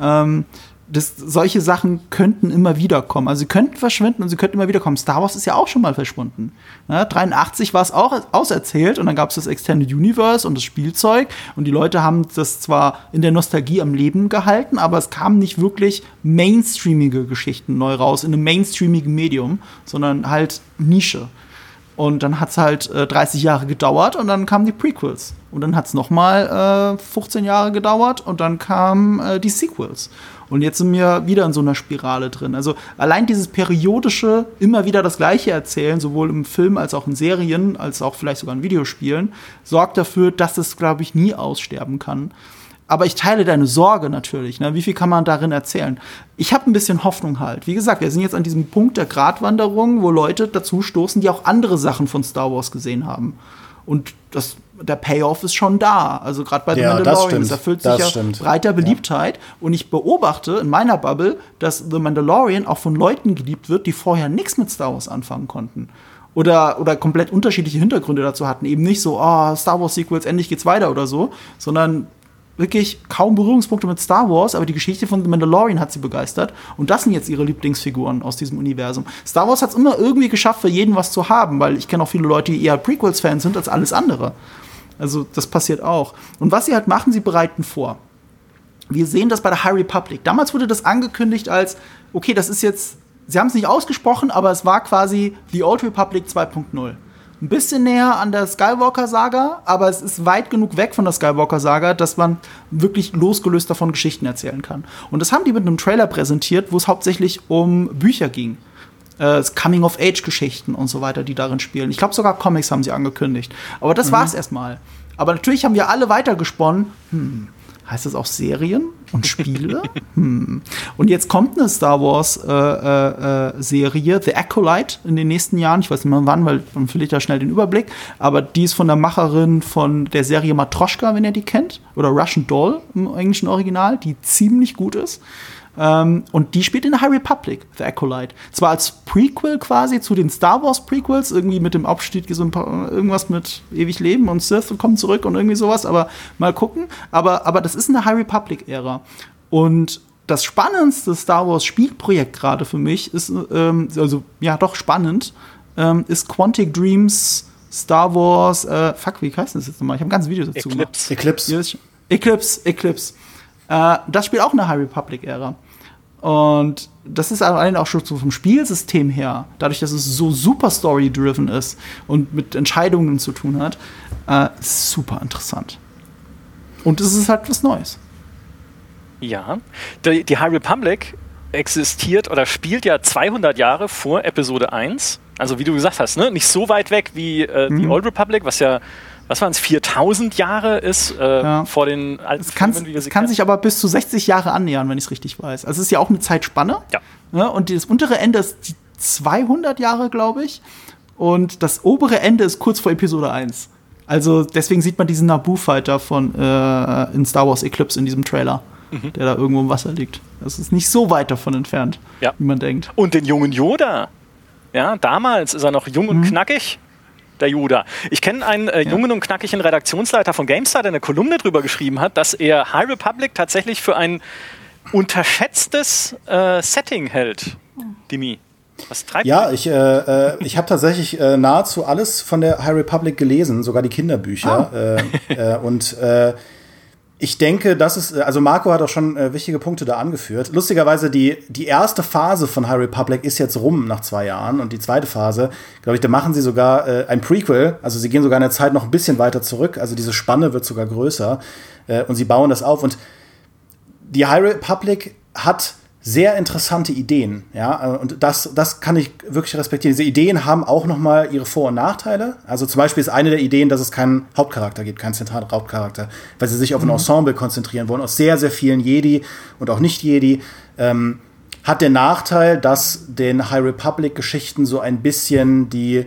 Ähm, das, solche Sachen könnten immer wieder kommen. Also sie könnten verschwinden und sie könnten immer wieder kommen. Star Wars ist ja auch schon mal verschwunden. Ja, 83 war es auch auserzählt und dann gab es das Extended Universe und das Spielzeug und die Leute haben das zwar in der Nostalgie am Leben gehalten, aber es kamen nicht wirklich mainstreamige Geschichten neu raus in einem mainstreamigen Medium, sondern halt Nische. Und dann hat es halt äh, 30 Jahre gedauert und dann kamen die Prequels. Und dann hat es nochmal äh, 15 Jahre gedauert und dann kamen äh, die Sequels. Und jetzt sind wir wieder in so einer Spirale drin. Also allein dieses periodische, immer wieder das Gleiche erzählen, sowohl im Film als auch in Serien, als auch vielleicht sogar in Videospielen, sorgt dafür, dass es, glaube ich, nie aussterben kann. Aber ich teile deine Sorge natürlich. Ne? Wie viel kann man darin erzählen? Ich habe ein bisschen Hoffnung halt. Wie gesagt, wir sind jetzt an diesem Punkt der Gratwanderung, wo Leute dazu stoßen, die auch andere Sachen von Star Wars gesehen haben. Und das, der Payoff ist schon da. Also gerade bei The Ja, das Mandalorian, stimmt. das erfüllt Das sich ja stimmt. breiter Beliebtheit. Und ich beobachte in meiner Bubble, dass The Mandalorian auch von Leuten geliebt wird, die vorher nichts mit Star Wars anfangen konnten. Oder, oder komplett unterschiedliche Hintergründe dazu hatten. Eben nicht so, oh, Star Wars Sequels, endlich geht's weiter oder so, sondern wirklich kaum Berührungspunkte mit Star Wars, aber die Geschichte von The Mandalorian hat sie begeistert. Und das sind jetzt ihre Lieblingsfiguren aus diesem Universum. Star Wars hat es immer irgendwie geschafft, für jeden was zu haben, weil ich kenne auch viele Leute, die eher Prequels-Fans sind als alles andere. Also das passiert auch. Und was sie halt machen, sie bereiten vor. Wir sehen das bei der High Republic. Damals wurde das angekündigt als, okay, das ist jetzt, sie haben es nicht ausgesprochen, aber es war quasi The Old Republic 2.0. Ein bisschen näher an der Skywalker-Saga, aber es ist weit genug weg von der Skywalker-Saga, dass man wirklich losgelöst davon Geschichten erzählen kann. Und das haben die mit einem Trailer präsentiert, wo es hauptsächlich um Bücher ging. Äh, Coming-of-Age-Geschichten und so weiter, die darin spielen. Ich glaube, sogar Comics haben sie angekündigt. Aber das war's erstmal. Aber natürlich haben wir alle weitergesponnen. Hm, heißt das auch Serien und Spiele? hm. Und jetzt kommt eine Star Wars äh, äh, äh, Serie, The Acolyte, in den nächsten Jahren. Ich weiß nicht mehr wann, weil dann verliert da schnell den Überblick. Aber die ist von der Macherin von der Serie Matroschka, wenn ihr die kennt. Oder Russian Doll im englischen Original, die ziemlich gut ist. Ähm, und die spielt in der High Republic, The Acolyte. Zwar als Prequel quasi zu den Star Wars Prequels, irgendwie mit dem Abstieg, so ein paar, irgendwas mit ewig Leben und Sith kommen zurück und irgendwie sowas, aber mal gucken. Aber, aber das ist eine High Republic-Ära. Und das spannendste Star Wars Spielprojekt gerade für mich ist, ähm, also ja, doch spannend, ähm, ist Quantic Dreams Star Wars, äh, fuck, wie heißt das jetzt nochmal? Ich habe ein ganzes Video dazu gemacht. Eclipse. Eclipse. Eclipse, Eclipse. Äh, das spielt auch in der High Republic-Ära. Und das ist allein auch schon so vom Spielsystem her, dadurch, dass es so super story-driven ist und mit Entscheidungen zu tun hat, äh, super interessant. Und es ist halt was Neues. Ja, die, die High Republic existiert oder spielt ja 200 Jahre vor Episode 1. Also wie du gesagt hast, ne? nicht so weit weg wie äh, die Old Republic, was ja, was waren es, 4000 Jahre ist äh, Ja. vor den alten Es kann, Filmen, wie wir sie es kann kennen. sich aber bis zu 60 Jahre annähern, wenn ich es richtig weiß. Also es ist ja auch eine Zeitspanne. Ja. Ne? Und das untere Ende ist die 200 Jahre, glaube ich. Und das obere Ende ist kurz vor Episode 1. Also deswegen sieht man diesen Naboo-Fighter von äh, in Star Wars Eclipse in diesem Trailer, Mhm. der da irgendwo im Wasser liegt. Das ist nicht so weit davon entfernt, Ja. wie man denkt. Und den jungen Yoda. Ja, damals ist er noch jung Mhm. und knackig. Der Yoda. Ich kenne einen äh, jungen und knackigen Redaktionsleiter von GameStar, der eine Kolumne drüber geschrieben hat, dass er High Republic tatsächlich für ein unterschätztes äh, Setting hält. Dimi. Was treibt Ja, ich, äh, äh, ich habe tatsächlich äh, nahezu alles von der High Republic gelesen, sogar die Kinderbücher. Äh, äh, und äh, ich denke, das ist, also Marco hat auch schon äh, wichtige Punkte da angeführt. Lustigerweise, die, die erste Phase von High Republic ist jetzt rum nach zwei Jahren. Und die zweite Phase, glaube ich, da machen sie sogar äh, ein Prequel. Also sie gehen sogar in der Zeit noch ein bisschen weiter zurück. Also diese Spanne wird sogar größer. Äh, und sie bauen das auf. Und die High Republic hat sehr interessante Ideen, ja, und das, das kann ich wirklich respektieren. Diese Ideen haben auch noch mal ihre Vor- und Nachteile. Also zum Beispiel ist eine der Ideen, dass es keinen Hauptcharakter gibt, keinen zentralen Hauptcharakter, weil sie sich auf ein Ensemble konzentrieren wollen, aus sehr, sehr vielen Jedi und auch Nicht-Jedi. Ähm, hat den Nachteil, dass den High Republic-Geschichten so ein bisschen die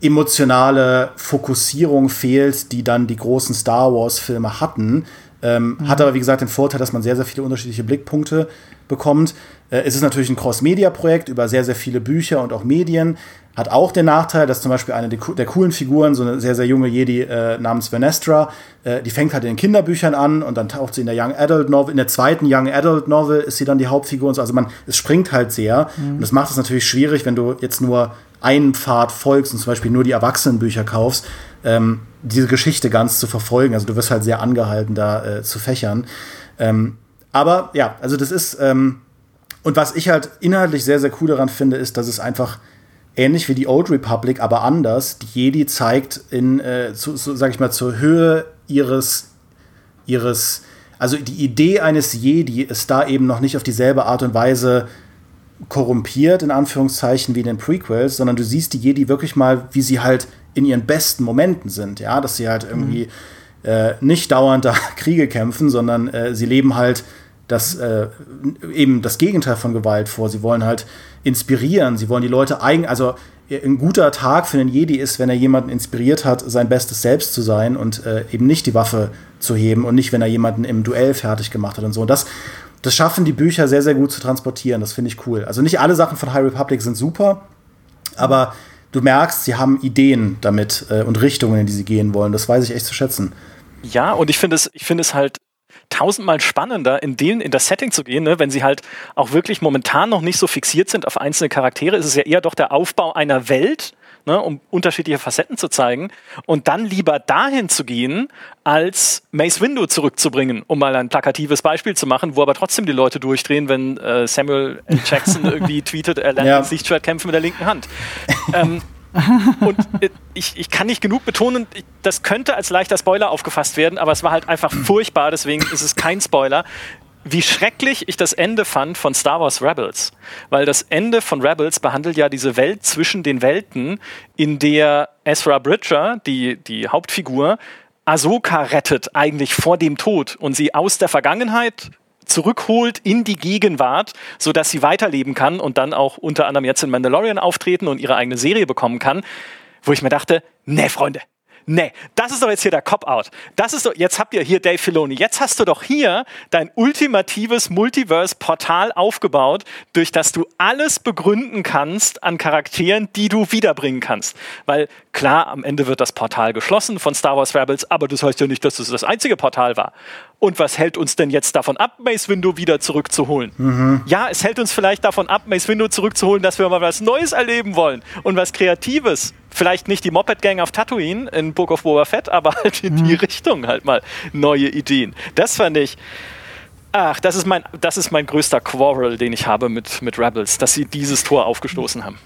emotionale Fokussierung fehlt, die dann die großen Star Wars-Filme hatten. Ähm, Hat aber, wie gesagt, den Vorteil, dass man sehr, sehr viele unterschiedliche Blickpunkte bekommt. Äh, es ist natürlich ein Cross-Media-Projekt über sehr, sehr viele Bücher und auch Medien. Hat auch den Nachteil, dass zum Beispiel eine der coolen Figuren, so eine sehr, sehr junge Jedi äh, namens Venestra, äh, die fängt halt in den Kinderbüchern an und dann taucht sie in der Young Adult Novel, in der zweiten Young Adult Novel ist sie dann die Hauptfigur und so. Also man, es springt halt sehr. Mhm. Und das macht es natürlich schwierig, wenn du jetzt nur einen Pfad folgst und zum Beispiel nur die Erwachsenenbücher kaufst, ähm, diese Geschichte ganz zu verfolgen. Also du wirst halt sehr angehalten, da äh, zu fächern. Ähm, aber ja, also das ist, ähm, und was ich halt inhaltlich sehr, sehr cool daran finde, ist, dass es einfach ähnlich wie die Old Republic, aber anders, die Jedi zeigt in, äh, zu, zu, sag ich mal, zur Höhe ihres, ihres, also die Idee eines Jedi ist da eben noch nicht auf dieselbe Art und Weise korrumpiert, in Anführungszeichen, wie in den Prequels, sondern du siehst die Jedi wirklich mal, wie sie halt in ihren besten Momenten sind, ja, dass sie halt irgendwie mhm. äh, nicht dauernd da Kriege kämpfen, sondern äh, sie leben halt das äh, eben das Gegenteil von Gewalt vor. Sie wollen halt inspirieren, sie wollen die Leute eigen, also ein guter Tag für einen Jedi ist, wenn er jemanden inspiriert hat, sein bestes Selbst zu sein und äh, eben nicht die Waffe zu heben und nicht, wenn er jemanden im Duell fertig gemacht hat und so. Und das, das schaffen die Bücher sehr, sehr gut zu transportieren. Das finde ich cool. Also nicht alle Sachen von High Republic sind super, aber du merkst, sie haben Ideen damit äh, und Richtungen, in die sie gehen wollen. Das weiß ich echt zu schätzen. Ja, und ich finde es, ich es halt tausendmal spannender, in, den, in das Setting zu gehen, ne? wenn sie halt auch wirklich momentan noch nicht so fixiert sind auf einzelne Charaktere, ist es ja eher doch der Aufbau einer Welt, ne? um unterschiedliche Facetten zu zeigen und dann lieber dahin zu gehen, als Mace Windu zurückzubringen, um mal ein plakatives Beispiel zu machen, wo aber trotzdem die Leute durchdrehen, wenn äh, Samuel L. Jackson irgendwie tweetet, er lernt ja. das Lichtschwert kämpfen mit der linken Hand. ähm, und äh, ich, ich kann nicht genug betonen, das könnte als leichter Spoiler aufgefasst werden, aber es war halt einfach furchtbar, deswegen ist es kein Spoiler. Wie schrecklich ich das Ende fand von Star Wars Rebels. Weil das Ende von Rebels behandelt ja diese Welt zwischen den Welten, in der Ezra Bridger, die, die Hauptfigur, Ahsoka rettet eigentlich vor dem Tod und sie aus der Vergangenheit zurückholt in die Gegenwart, sodass sie weiterleben kann und dann auch unter anderem jetzt in Mandalorian auftreten und ihre eigene Serie bekommen kann, wo ich mir dachte, nee, Freunde, nee, das ist doch jetzt hier der Cop-Out. Das ist doch, jetzt habt ihr hier Dave Filoni, jetzt hast du doch hier dein ultimatives Multiverse-Portal aufgebaut, durch das du alles begründen kannst an Charakteren, die du wiederbringen kannst. Weil klar, am Ende wird das Portal geschlossen von Star Wars Rebels, aber das heißt ja nicht, dass es das einzige Portal war. Und was hält uns denn jetzt davon ab, Mace Window wieder zurückzuholen? Mhm. Ja, es hält uns vielleicht davon ab, Mace Window zurückzuholen, dass wir mal was Neues erleben wollen und was Kreatives. Vielleicht nicht die Moped Gang auf Tatooine in Book of Boba Fett, aber halt in die mhm. Richtung halt mal neue Ideen. Das fand ich. Ach, das ist mein, das ist mein größter Quarrel, den ich habe mit, mit Rebels, dass sie dieses Tor aufgestoßen haben.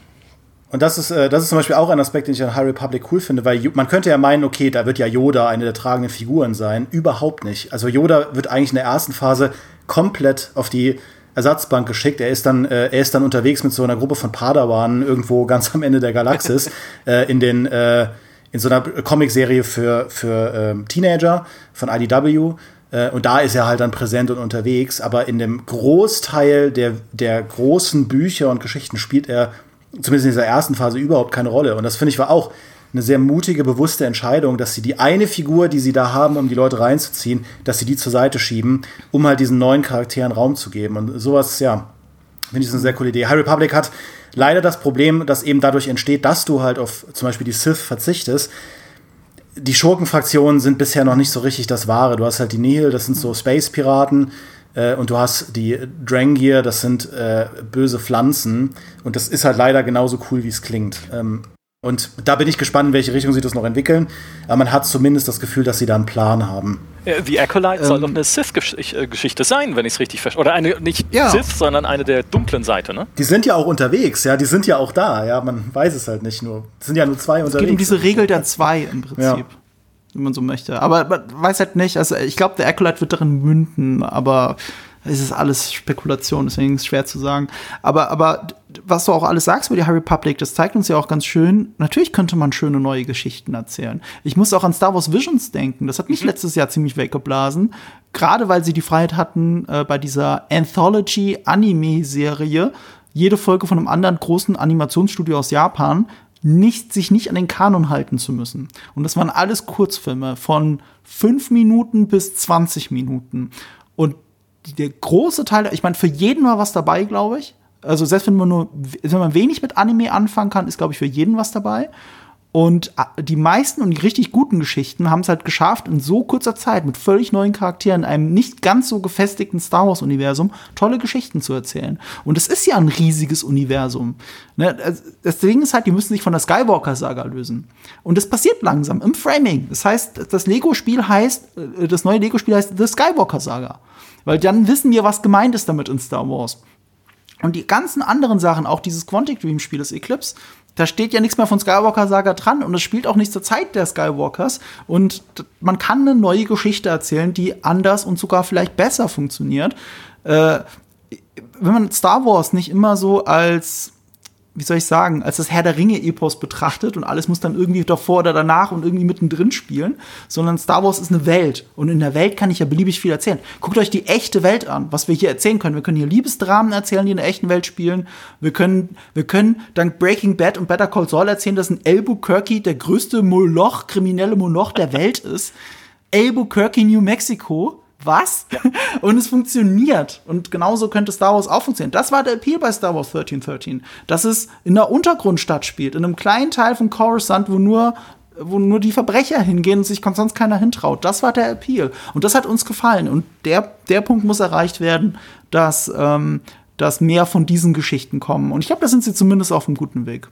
Und das ist, äh, das ist zum Beispiel auch ein Aspekt, den ich an High Republic cool finde, weil man könnte ja meinen, okay, da wird ja Yoda eine der tragenden Figuren sein. Überhaupt nicht. Also Yoda wird eigentlich in der ersten Phase komplett auf die Ersatzbank geschickt. Er ist dann, äh, er ist dann unterwegs mit so einer Gruppe von Padawanen irgendwo ganz am Ende der Galaxis äh, in den äh, in so einer Comicserie für für ähm, Teenager von IDW. Äh, und da ist er halt dann präsent und unterwegs. Aber in dem Großteil der der großen Bücher und Geschichten spielt er zumindest in dieser ersten Phase überhaupt keine Rolle. Und das finde ich war auch eine sehr mutige, bewusste Entscheidung, dass sie die eine Figur, die sie da haben, um die Leute reinzuziehen, dass sie die zur Seite schieben, um halt diesen neuen Charakteren Raum zu geben. Und sowas, ja, finde ich eine sehr coole Idee. High Republic hat leider das Problem, dass eben dadurch entsteht, dass du halt auf zum Beispiel die Sith verzichtest. Die Schurkenfraktionen sind bisher noch nicht so richtig das Wahre. Du hast halt die Nihil, das sind so Space-Piraten. Äh, und du hast die Drangir, das sind äh, böse Pflanzen. Und das ist halt leider genauso cool, wie es klingt. Ähm, und da bin ich gespannt, in welche Richtung sie das noch entwickeln. Aber man hat zumindest das Gefühl, dass sie da einen Plan haben. The Acolyte ähm, soll doch eine Sith-Geschichte sein, wenn ich es richtig verstehe. Oder eine, nicht ja. Sith, sondern eine der dunklen Seite, ne? Die sind ja auch unterwegs, ja, die sind ja auch da, ja, man weiß es halt nicht nur. Es sind ja nur zwei es unterwegs. Es geht um diese Regel der zwei im Prinzip. Ja wenn man so möchte. Aber man weiß halt nicht, also ich glaube, der Acolyte wird darin münden, aber es ist alles Spekulation, deswegen ist es schwer zu sagen. Aber, aber was du auch alles sagst über die High Republic, das zeigt uns ja auch ganz schön, natürlich könnte man schöne neue Geschichten erzählen. Ich muss auch an Star Wars Visions denken, das hat mich mhm. letztes Jahr ziemlich weggeblasen, gerade weil sie die Freiheit hatten, äh, bei dieser Anthology-Anime-Serie jede Folge von einem anderen großen Animationsstudio aus Japan nicht, sich nicht an den Kanon halten zu müssen. Und das waren alles Kurzfilme von fünf Minuten bis 20 Minuten. Und der große Teil, ich meine, für jeden war was dabei, glaube ich. Also selbst wenn man nur, wenn man wenig mit Anime anfangen kann, ist, glaube ich, für jeden was dabei. Und äh, die meisten und die richtig guten Geschichten haben es halt geschafft, in so kurzer Zeit mit völlig neuen Charakteren, einem nicht ganz so gefestigten Star Wars-Universum, tolle Geschichten zu erzählen. Und es ist ja ein riesiges Universum. Ne? Das Ding ist halt, die müssen sich von der Skywalker-Saga lösen. Und das passiert langsam im Framing. Das heißt, das Lego-Spiel heißt, äh, das neue Lego-Spiel heißt The Skywalker-Saga. Weil dann wissen wir, was gemeint ist damit in Star Wars. Und die ganzen anderen Sachen, auch dieses Quantic Dream Spiel, das Eclipse, da steht ja nichts mehr von Skywalker Saga dran und es spielt auch nicht zur Zeit der Skywalkers und man kann eine neue Geschichte erzählen, die anders und sogar vielleicht besser funktioniert. Äh, wenn man Star Wars nicht immer so als wie soll ich sagen, als das Herr der Ringe-Epos betrachtet und alles muss dann irgendwie davor oder danach und irgendwie mittendrin spielen, sondern Star Wars ist eine Welt und in der Welt kann ich ja beliebig viel erzählen. Guckt euch die echte Welt an, was wir hier erzählen können. Wir können hier Liebesdramen erzählen, die in der echten Welt spielen. Wir können, wir können dank Breaking Bad und Better Call Saul erzählen, dass ein Albuquerque der größte Moloch, kriminelle Moloch der Welt ist. Albuquerque, New Mexico was? Ja. Und es funktioniert. Und genauso könnte Star Wars auch funktionieren. Das war der Appeal bei Star Wars 1313. Dass es in der Untergrundstadt spielt, in einem kleinen Teil von Coruscant, wo nur wo nur die Verbrecher hingehen und sich sonst keiner hintraut. Das war der Appeal. Und das hat uns gefallen. Und der, der Punkt muss erreicht werden, dass, ähm, dass mehr von diesen Geschichten kommen. Und ich glaube, da sind sie zumindest auf einem guten Weg.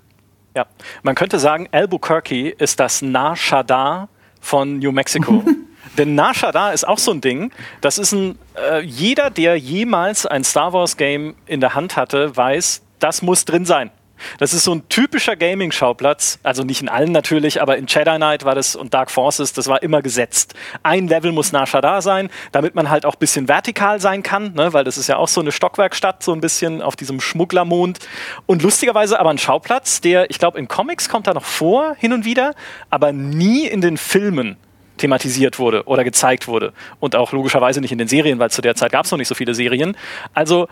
Ja, man könnte sagen, Albuquerque ist das Nar Shaddaa von New Mexico. Denn Nasha da ist auch so ein Ding. Das ist ein, äh, jeder, der jemals ein Star Wars Game in der Hand hatte, weiß, das muss drin sein. Das ist so ein typischer Gaming-Schauplatz. Also nicht in allen natürlich, aber in Jedi Knight war das und Dark Forces, das war immer gesetzt. Ein Level muss Nasha da sein, damit man halt auch ein bisschen vertikal sein kann, ne? weil das ist ja auch so eine Stockwerkstatt, so ein bisschen auf diesem Schmugglermond. Und lustigerweise aber ein Schauplatz, der, ich glaube, in Comics kommt da noch vor, hin und wieder, aber nie in den Filmen thematisiert wurde oder gezeigt wurde. Und auch logischerweise nicht in den Serien, weil zu der Zeit gab es noch nicht so viele Serien. Also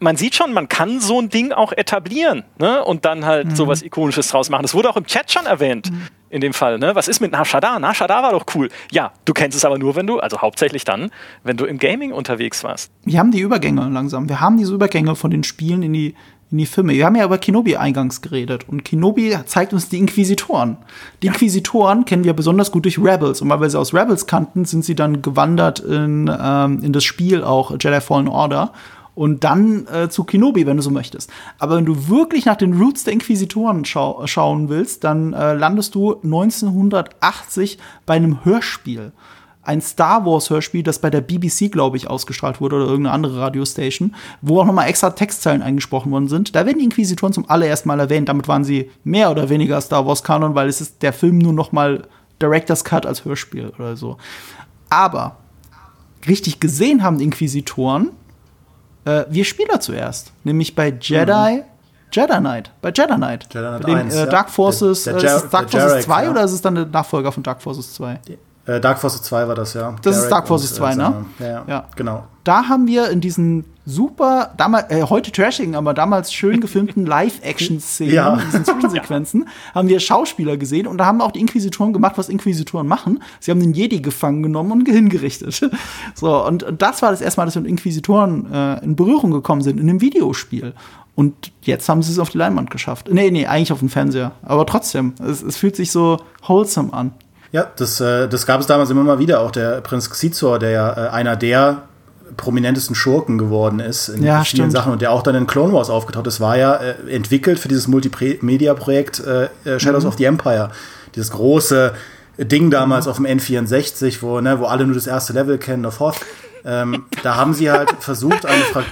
man sieht schon, man kann so ein Ding auch etablieren ne? und dann halt mhm. so was Ikonisches draus machen. Das wurde auch im Chat schon erwähnt. Mhm. In dem Fall, ne? Was ist mit Nashada? Nashada war doch cool. Ja, du kennst es aber nur, wenn du, also hauptsächlich dann, wenn du im Gaming unterwegs warst. Wir haben die Übergänge langsam. Wir haben diese Übergänge von den Spielen in die in die Filme. Wir haben ja über Kenobi eingangs geredet und Kenobi zeigt uns die Inquisitoren. Die Inquisitoren kennen wir besonders gut durch Rebels und weil wir sie aus Rebels kannten, sind sie dann gewandert in, ähm, in das Spiel auch Jedi Fallen Order und dann äh, zu Kenobi, wenn du so möchtest. Aber wenn du wirklich nach den Roots der Inquisitoren schau schauen willst, dann äh, landest du 1980 bei einem Hörspiel ein Star Wars Hörspiel, das bei der BBC, glaube ich, ausgestrahlt wurde oder irgendeine andere Radiostation, wo auch nochmal extra Textzeilen eingesprochen worden sind. Da werden die Inquisitoren zum allerersten Mal erwähnt. Damit waren sie mehr oder weniger Star Wars Kanon, weil es ist der Film nur nochmal Director's Cut als Hörspiel oder so. Aber richtig gesehen haben die Inquisitoren äh, wir Spieler zuerst, nämlich bei Jedi. Mhm. Jedi Knight, bei Jedi Knight. Jedi Knight dem, 1, äh, Dark Forces, der, der äh, ist es Dark Forces 2 ja. oder ist es dann der Nachfolger von Dark Forces 2? Äh, Dark Forces 2 war das, ja. Das Derek ist Dark Forces 2, ne? Ja, ja, ja, genau. Da haben wir in diesen super, damals, äh, heute trashing, aber damals schön gefilmten Live-Action-Szenen, ja. diesen Zwischensequenzen, haben wir Schauspieler gesehen und da haben auch die Inquisitoren gemacht, was Inquisitoren machen. Sie haben den Jedi gefangen genommen und hingerichtet. so, und, und das war das erste Mal, dass wir mit Inquisitoren äh, in Berührung gekommen sind, in einem Videospiel. Und jetzt haben sie es auf die Leinwand geschafft. Nee, nee, eigentlich auf dem Fernseher. Aber trotzdem, es, es fühlt sich so wholesome an. Ja, das, äh, das gab es damals immer mal wieder. Auch der Prinz Xizor, der ja äh, einer der prominentesten Schurken geworden ist in ja, vielen Sachen und der auch dann in Clone Wars aufgetaucht ist, war ja äh, entwickelt für dieses Multimedia-Projekt äh, äh, Shadows mhm. of the Empire. Dieses große Ding damals mhm. auf dem N64, wo, ne, wo alle nur das erste Level kennen, of Hoth. Ähm, da haben sie halt versucht, eine Fra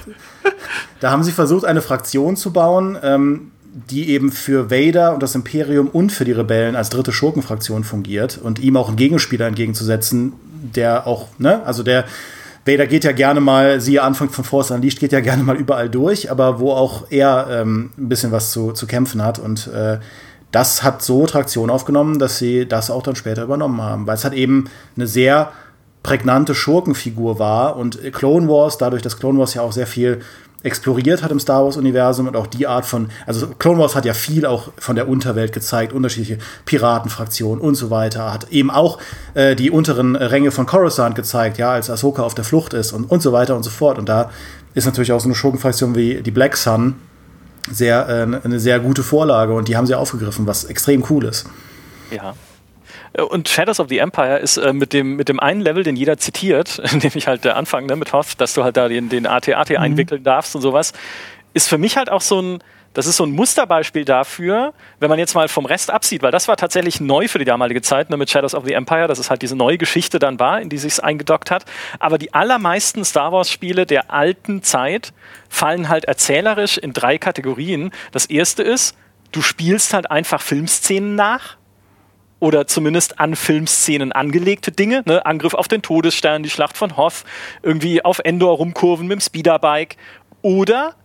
da haben sie versucht, eine Fraktion zu bauen, ähm, die eben für Vader und das Imperium und für die Rebellen als dritte Schurkenfraktion fungiert und ihm auch einen Gegenspieler entgegenzusetzen, der auch, ne, also der Vader geht ja gerne mal, siehe Anfang von Force Unleashed, geht ja gerne mal überall durch, aber wo auch er ähm, ein bisschen was zu, zu kämpfen hat und äh, das hat so Traktion aufgenommen, dass sie das auch dann später übernommen haben, weil es hat eben eine sehr prägnante Schurkenfigur war. Und Clone Wars, dadurch, dass Clone Wars ja auch sehr viel exploriert hat im Star Wars-Universum und auch die Art von, also Clone Wars hat ja viel auch von der Unterwelt gezeigt, unterschiedliche Piratenfraktionen und so weiter, hat eben auch äh, die unteren Ränge von Coruscant gezeigt, ja, als Ahsoka auf der Flucht ist und, und so weiter und so fort. Und da ist natürlich auch so eine Schurkenfraktion wie die Black Sun sehr, äh, eine sehr gute Vorlage und die haben sie aufgegriffen, was extrem cool ist. Ja, und Shadows of the Empire ist äh, mit, dem, mit dem einen Level, den jeder zitiert, nämlich halt der Anfang ne, mit Hoth, dass du halt da den, den AT-AT mhm. einwickeln darfst und sowas, ist für mich halt auch so ein, das ist so ein Musterbeispiel dafür, wenn man jetzt mal vom Rest absieht, weil das war tatsächlich neu für die damalige Zeit ne, mit Shadows of the Empire, dass es halt diese neue Geschichte dann war, in die sich eingedockt hat. Aber die allermeisten Star Wars-Spiele der alten Zeit fallen halt erzählerisch in drei Kategorien. Das erste ist, du spielst halt einfach Filmszenen nach oder zumindest an Filmszenen angelegte Dinge. Ne? Angriff auf den Todesstern, die Schlacht von Hoth, irgendwie auf Endor rumkurven mit dem Speederbike. Oder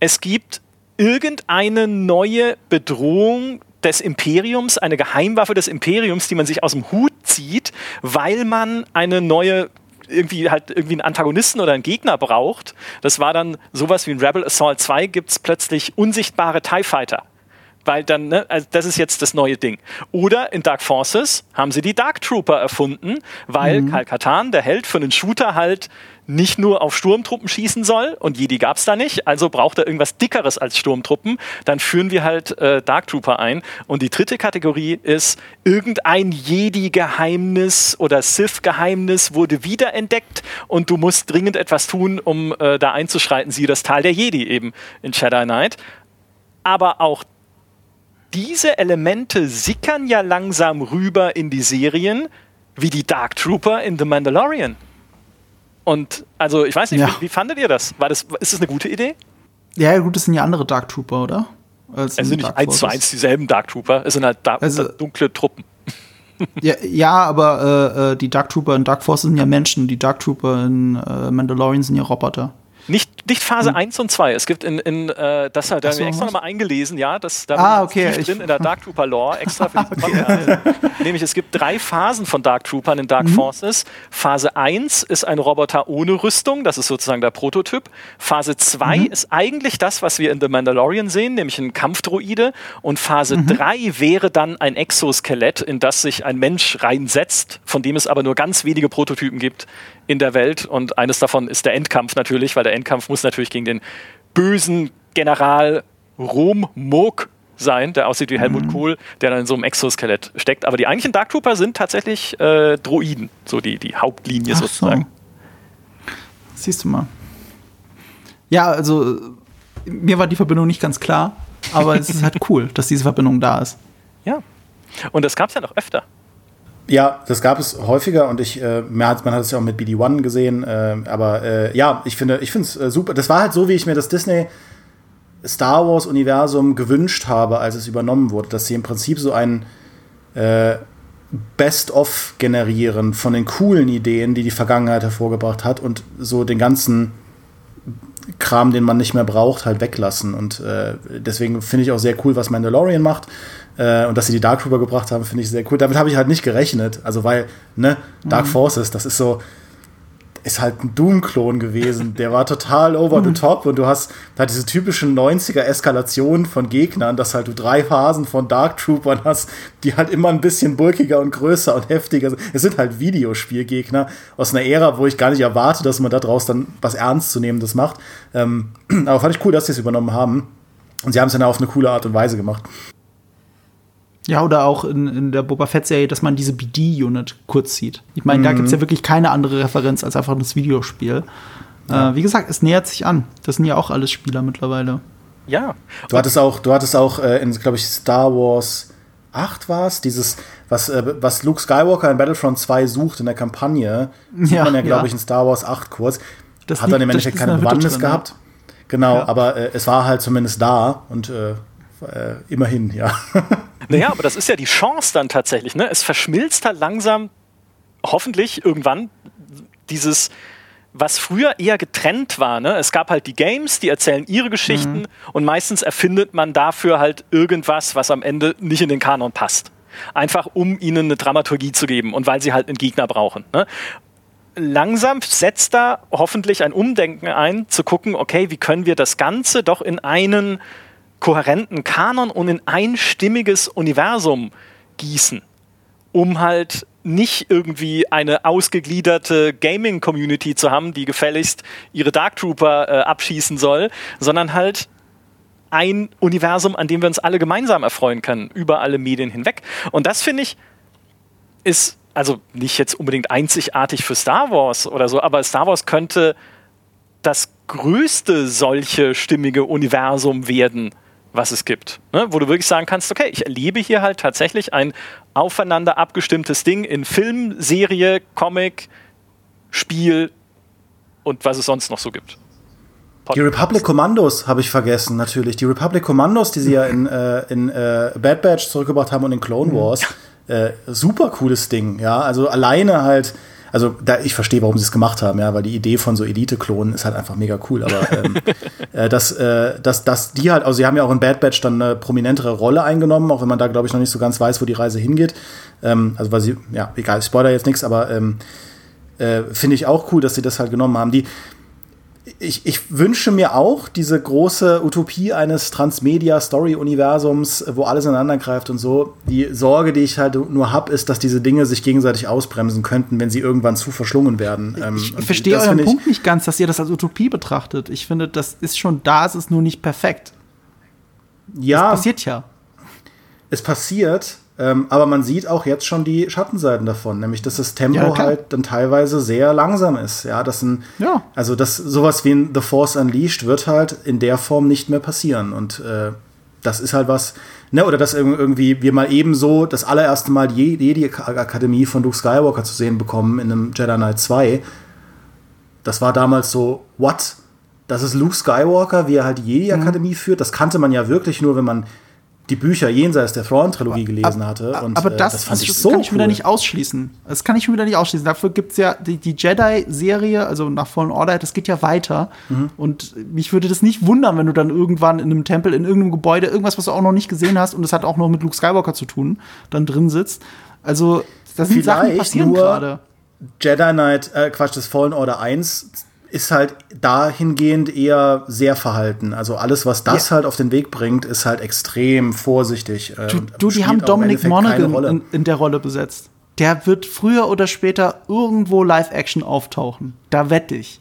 es gibt irgendeine neue Bedrohung des Imperiums, eine Geheimwaffe des Imperiums, die man sich aus dem Hut zieht, weil man eine neue irgendwie halt irgendwie einen Antagonisten oder einen Gegner braucht. Das war dann sowas wie in Rebel Assault 2 gibt es plötzlich unsichtbare TIE Fighter weil dann, ne, also das ist jetzt das neue Ding. Oder in Dark Forces haben sie die Dark Trooper erfunden, weil mhm. Kal-Katan, der Held für einen Shooter halt nicht nur auf Sturmtruppen schießen soll und Jedi gab es da nicht, also braucht er irgendwas Dickeres als Sturmtruppen, dann führen wir halt äh, Dark Trooper ein. Und die dritte Kategorie ist, irgendein Jedi-Geheimnis oder Sith-Geheimnis wurde wiederentdeckt und du musst dringend etwas tun, um äh, da einzuschreiten. Siehe das Tal der Jedi eben in Jedi Knight. Aber auch diese Elemente sickern ja langsam rüber in die Serien, wie die Dark Trooper in The Mandalorian. Und also, ich weiß nicht, ja. wie, wie, fandet ihr das? War das? Ist das eine gute Idee? Ja, gut, das sind ja andere Dark Trooper, oder? Als es sind nicht eins zu eins dieselben Dark Trooper, es sind halt da also, dunkle Truppen. Ja, ja aber äh, äh, die Dark Trooper in Dark Force sind ja Menschen, die Dark Trooper in äh, Mandalorian sind ja Roboter. Nicht, nicht Phase hm. 1 und 2. Es gibt in, in äh, das da so, extra nochmal eingelesen, ja, das da ah, okay. ich drin in der Dark Trooper Lore, extra für okay. Podcast. Nämlich es gibt drei Phasen von Dark Troopern in Dark mhm. Forces. Phase 1 ist ein Roboter ohne Rüstung, das ist sozusagen der Prototyp. Phase 2 mhm. ist eigentlich das, was wir in The Mandalorian sehen, nämlich ein Kampfdroide. Und Phase mhm. 3 wäre dann ein Exoskelett, in das sich ein Mensch reinsetzt, von dem es aber nur ganz wenige Prototypen gibt in der Welt. Und eines davon ist der Endkampf natürlich, weil der Endkampf muss natürlich gegen den bösen General Rom Mok sein, der aussieht wie Helmut mhm. Kohl, der dann in so einem Exoskelett steckt. Aber die eigentlichen Dark Trooper sind tatsächlich äh, Droiden, so die, die Hauptlinie Ach sozusagen. So. Siehst du mal. Ja, also mir war die Verbindung nicht ganz klar, aber es ist halt cool, dass diese Verbindung da ist. Ja. Und das gab es ja noch öfter. Ja, das gab es häufiger und ich, äh, man hat es ja auch mit BD-1 gesehen, äh, aber äh, ja, ich finde ich es äh, super. Das war halt so, wie ich mir das Disney Star Wars Universum gewünscht habe, als es übernommen wurde, dass sie im Prinzip so ein äh, Best-of generieren von den coolen Ideen, die die Vergangenheit hervorgebracht hat und so den ganzen Kram, den man nicht mehr braucht, halt weglassen. Und äh, deswegen finde ich auch sehr cool, was Mandalorian macht. Äh, und dass sie die Dark Trooper gebracht haben, finde ich sehr cool. Damit habe ich halt nicht gerechnet. Also, weil, ne, Dark mhm. Forces, das ist so, ist halt ein Doom-Klon gewesen. Der war total over the mhm. top und du hast da diese typischen 90er-Eskalationen von Gegnern, dass halt du drei Phasen von Dark Troopern hast, die halt immer ein bisschen bulkiger und größer und heftiger sind. Es sind halt Videospielgegner aus einer Ära, wo ich gar nicht erwarte, dass man daraus dann was Ernstzunehmendes macht. Ähm, aber fand ich cool, dass sie es übernommen haben. Und sie haben es dann auf eine coole Art und Weise gemacht. Ja, oder auch in, in der Boba Fett-Serie, dass man diese BD-Unit kurz sieht. Ich meine, mhm. da gibt es ja wirklich keine andere Referenz als einfach das Videospiel. Ja. Äh, wie gesagt, es nähert sich an. Das sind ja auch alles Spieler mittlerweile. Ja. Du hattest auch, du hattest auch äh, in, glaube ich, Star Wars 8 war es, dieses, was, äh, was Luke Skywalker in Battlefront 2 sucht in der Kampagne, sieht ja, man ja, glaube ja. ich, in Star Wars 8 kurz. Das Hat dann im Endeffekt keine Bewandtnis gehabt. Genau, ja. aber äh, es war halt zumindest da und äh, immerhin, ja. Naja, aber das ist ja die Chance dann tatsächlich. Ne? Es verschmilzt halt langsam, hoffentlich irgendwann, dieses, was früher eher getrennt war. Ne? Es gab halt die Games, die erzählen ihre Geschichten mhm. und meistens erfindet man dafür halt irgendwas, was am Ende nicht in den Kanon passt. Einfach um ihnen eine Dramaturgie zu geben und weil sie halt einen Gegner brauchen. Ne? langsam setzt da hoffentlich ein Umdenken ein, zu gucken, okay, wie können wir das Ganze doch in einen kohärenten Kanon und in ein stimmiges Universum gießen, um halt nicht irgendwie eine ausgegliederte Gaming-Community zu haben, die gefälligst ihre Dark Trooper äh, abschießen soll, sondern halt ein Universum, an dem wir uns alle gemeinsam erfreuen können, über alle Medien hinweg. Und das finde ich ist also nicht jetzt unbedingt einzigartig für Star Wars oder so, aber Star Wars könnte das größte solche stimmige Universum werden, was es gibt. Ne? Wo du wirklich sagen kannst, okay, ich erlebe hier halt tatsächlich ein aufeinander abgestimmtes Ding in Film, Serie, Comic, Spiel und was es sonst noch so gibt. Die Republic Commandos habe ich vergessen, natürlich. Die Republic Commandos, die sie ja in, äh, in äh, Bad Batch zurückgebracht haben und in Clone mhm. Wars. Äh, super cooles Ding, ja. Also alleine halt, also da, ich verstehe, warum sie es gemacht haben, ja, weil die Idee von so Elite-Klonen ist halt einfach mega cool. Aber ähm, äh, dass, äh, dass, dass die halt, also sie haben ja auch in Bad Batch dann eine prominentere Rolle eingenommen, auch wenn man da, glaube ich, noch nicht so ganz weiß, wo die Reise hingeht. Ähm, also weil sie, ja, egal, ich spoiler jetzt nichts, aber ähm, äh, finde ich auch cool, dass sie das halt genommen haben. Die, ich, ich wünsche mir auch diese große Utopie eines Transmedia-Story-Universums, wo alles ineinander greift und so. Die Sorge, die ich halt nur habe, ist, dass diese Dinge sich gegenseitig ausbremsen könnten, wenn sie irgendwann zu verschlungen werden. Ähm, ich verstehe euren Punkt nicht ganz, dass ihr das als Utopie betrachtet. Ich finde, das ist schon da, es ist nur nicht perfekt. Ja. Das passiert ja. Es passiert, ähm, aber man sieht auch jetzt schon die Schattenseiten davon, nämlich dass das Tempo ja, halt dann teilweise sehr langsam ist. Ja, das ein, ja. also dass sowas wie ein The Force Unleashed wird halt in der Form nicht mehr passieren. Und äh, das ist halt was, ne, oder dass irgendwie wir mal ebenso das allererste Mal die Jedi-Akademie von Luke Skywalker zu sehen bekommen in einem Jedi Knight 2. Das war damals so, what? Das ist Luke Skywalker, wie er halt die Jedi-Akademie mhm. führt. Das kannte man ja wirklich nur, wenn man die Bücher jenseits der Thrawn-Trilogie gelesen hatte. Und, aber das, äh, das fand ich so kann ich cool. wieder nicht ausschließen. Das kann ich wieder nicht ausschließen. Dafür gibt es ja die, die Jedi-Serie, also nach Fallen Order, das geht ja weiter. Mhm. Und mich würde das nicht wundern, wenn du dann irgendwann in einem Tempel, in irgendeinem Gebäude, irgendwas, was du auch noch nicht gesehen hast, und das hat auch noch mit Luke Skywalker zu tun, dann drin sitzt. Also, das sind Vielleicht Sachen passieren gerade. Jedi Knight, äh, Quatsch, das Fallen Order 1 ist halt dahingehend eher sehr verhalten. Also alles, was das ja. halt auf den Weg bringt, ist halt extrem vorsichtig. Äh, du, du die haben Dominic Monaghan in, in, der Rolle besetzt. Der wird früher oder später irgendwo Live-Action auftauchen. Da wette ich.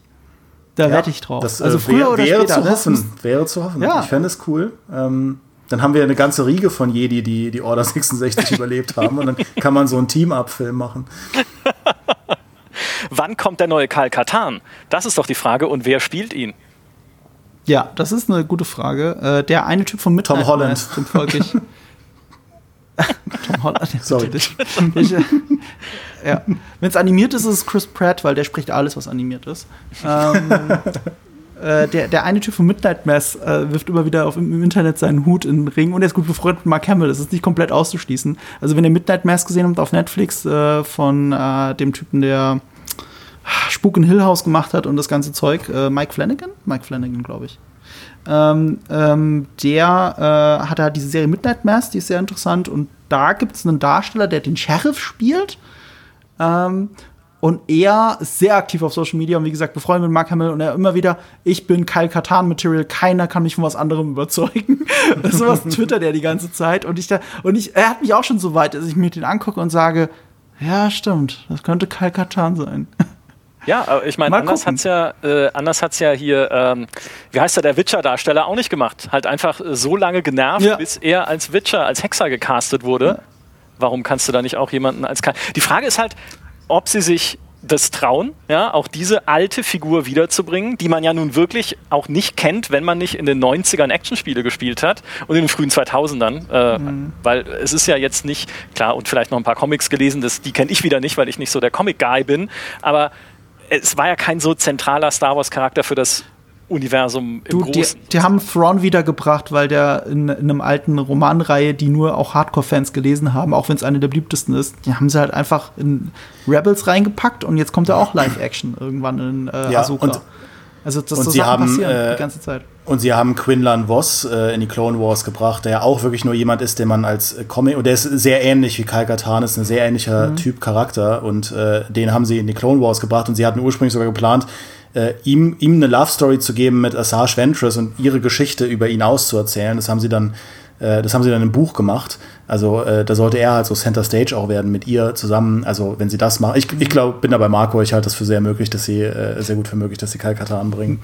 Da ja, wette ich drauf. Das, also äh, früher wär, oder wäre später. Zu hoffen, wäre zu hoffen. Ja. Ich fände es cool. Ähm, dann haben wir eine ganze Riege von Jedi, die die Order 66 überlebt haben. Und dann kann man so einen Team-Up-Film machen. Wann kommt der neue Karl Katan? Das ist doch die Frage. Und wer spielt ihn? Ja, das ist eine gute Frage. Äh, der eine Typ von Midnight Tom Holland. Zum folglich. Tom Holland. Sorry. Ich, äh, ja. Wenn es animiert ist, ist es Chris Pratt, weil der spricht alles, was animiert ist. Ähm, äh, der, der eine Typ von Midnight Mass äh, wirft immer wieder auf, im Internet seinen Hut in den Ring und er ist gut befreundet mit Mark Hamill. Das ist nicht komplett auszuschließen. Also, wenn ihr Midnight Mass gesehen habt auf Netflix äh, von äh, dem Typen, der Spuk in Hill House gemacht hat und das ganze Zeug, äh, Mike Flanagan? Mike Flanagan, glaube ich. Ähm, ähm, der äh, hat halt diese Serie Midnight Mass, die ist sehr interessant. Und da gibt es einen Darsteller, der den Sheriff spielt. Ähm, und er ist sehr aktiv auf Social Media und wie gesagt, befreundet mit Mark Hamill und er immer wieder, ich bin Kyle Katan Material, keiner kann mich von was anderem überzeugen. so was twittert er die ganze Zeit und ich da, und ich, er hat mich auch schon so weit, dass ich mir den angucke und sage, ja, stimmt, das könnte Kyle Katan sein. Ja, ich meine, anders hat es ja, äh, anders hat's ja hier, ähm, wie heißt der, der Witcher-Darsteller auch nicht gemacht. Halt einfach so lange genervt, ja. bis er als Witcher, als Hexer gecastet wurde. Ja. Warum kannst du da nicht auch jemanden als. Ka Die Frage ist halt, ob sie sich das trauen, ja, auch diese alte Figur wiederzubringen, die man ja nun wirklich auch nicht kennt, wenn man nicht in den 90ern Actionspiele gespielt hat und in den frühen 2000ern, äh, mhm. weil es ist ja jetzt nicht, klar, und vielleicht noch ein paar Comics gelesen, das, die kenne ich wieder nicht, weil ich nicht so der Comic-Guy bin, aber es war ja kein so zentraler Star Wars-Charakter für das Universum im du, Großen. Die, die, haben Thrawn wiedergebracht, weil der in, in einem alten Romanreihe, die nur auch Hardcore-Fans gelesen haben, auch wenn es eine der beliebtesten ist, die haben sie halt einfach in Rebels reingepackt und jetzt kommt ja auch Live-Action irgendwann in äh, ja, Ahsoka. Und Also das und so sie Sachen haben, passieren äh, die ganze Zeit. Und sie haben Quinlan Voss äh, in die Clone Wars gebracht, der ja auch wirklich nur jemand ist, den man als äh, Comic, und der ist sehr ähnlich wie Kyle Katan, ist ein sehr ähnlicher Mhm. Typ Charakter und äh, den haben sie in die Clone Wars gebracht und sie hatten ursprünglich sogar geplant, äh, ihm, ihm eine Love Story zu geben mit Asajj Ventress und ihre Geschichte über ihn auszuerzählen. Das haben sie dann, das haben sie dann im Buch gemacht. Also äh, da sollte er halt so Center Stage auch werden mit ihr zusammen. Also wenn sie das machen, ich, ich glaube, bin da bei Marco, ich halte das für sehr möglich, dass sie, äh, sehr gut für möglich, dass sie Kyle Katan bringen.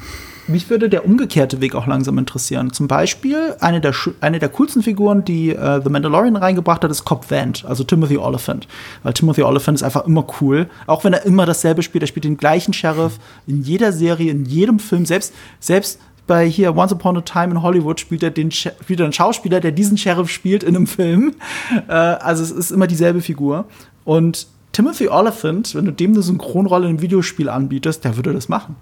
Mich würde der umgekehrte Weg auch langsam interessieren. Zum Beispiel eine der, eine der coolsten Figuren, die äh, The Mandalorian reingebracht hat, ist Cobb Vanth, also Timothy Oliphant. Weil Timothy Oliphant ist einfach immer cool. Auch wenn er immer dasselbe spielt. Er spielt den gleichen Sheriff in jeder Serie, in jedem Film. Selbst, selbst bei hier Once Upon a Time in Hollywood spielt er den spielt er einen Schauspieler, der diesen Sheriff spielt in einem Film. Äh, also es ist immer dieselbe Figur. Und Timothy Oliphant, wenn du dem eine Synchronrolle in einem Videospiel anbietest, der würde das machen.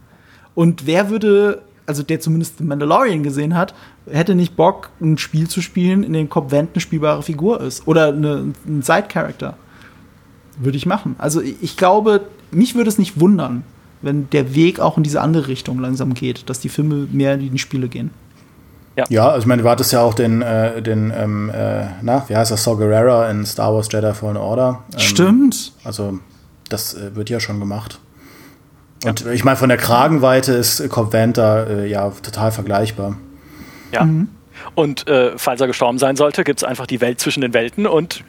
Und wer würde, also der zumindest The Mandalorian gesehen hat, hätte nicht Bock, ein Spiel zu spielen, in dem Cobb Vanth eine spielbare Figur ist? Oder eine, ein Side-Character? Würde ich machen. Also ich glaube, mich würde es nicht wundern, wenn der Weg auch in diese andere Richtung langsam geht, dass die Filme mehr in die Spiele gehen. Ja, also ich meine, du hattest ja auch den, äh, den ähm, äh, na, wie heißt das, Saw Gerrera in Star Wars Jedi Fallen Order. Ähm, Stimmt. Also, das äh, wird ja schon gemacht. Und ich meine, von der Kragenweite ist Cobb Vanth da äh, ja total vergleichbar. Ja. Und äh, falls er gestorben sein sollte, gibt es einfach die Welt zwischen den Welten und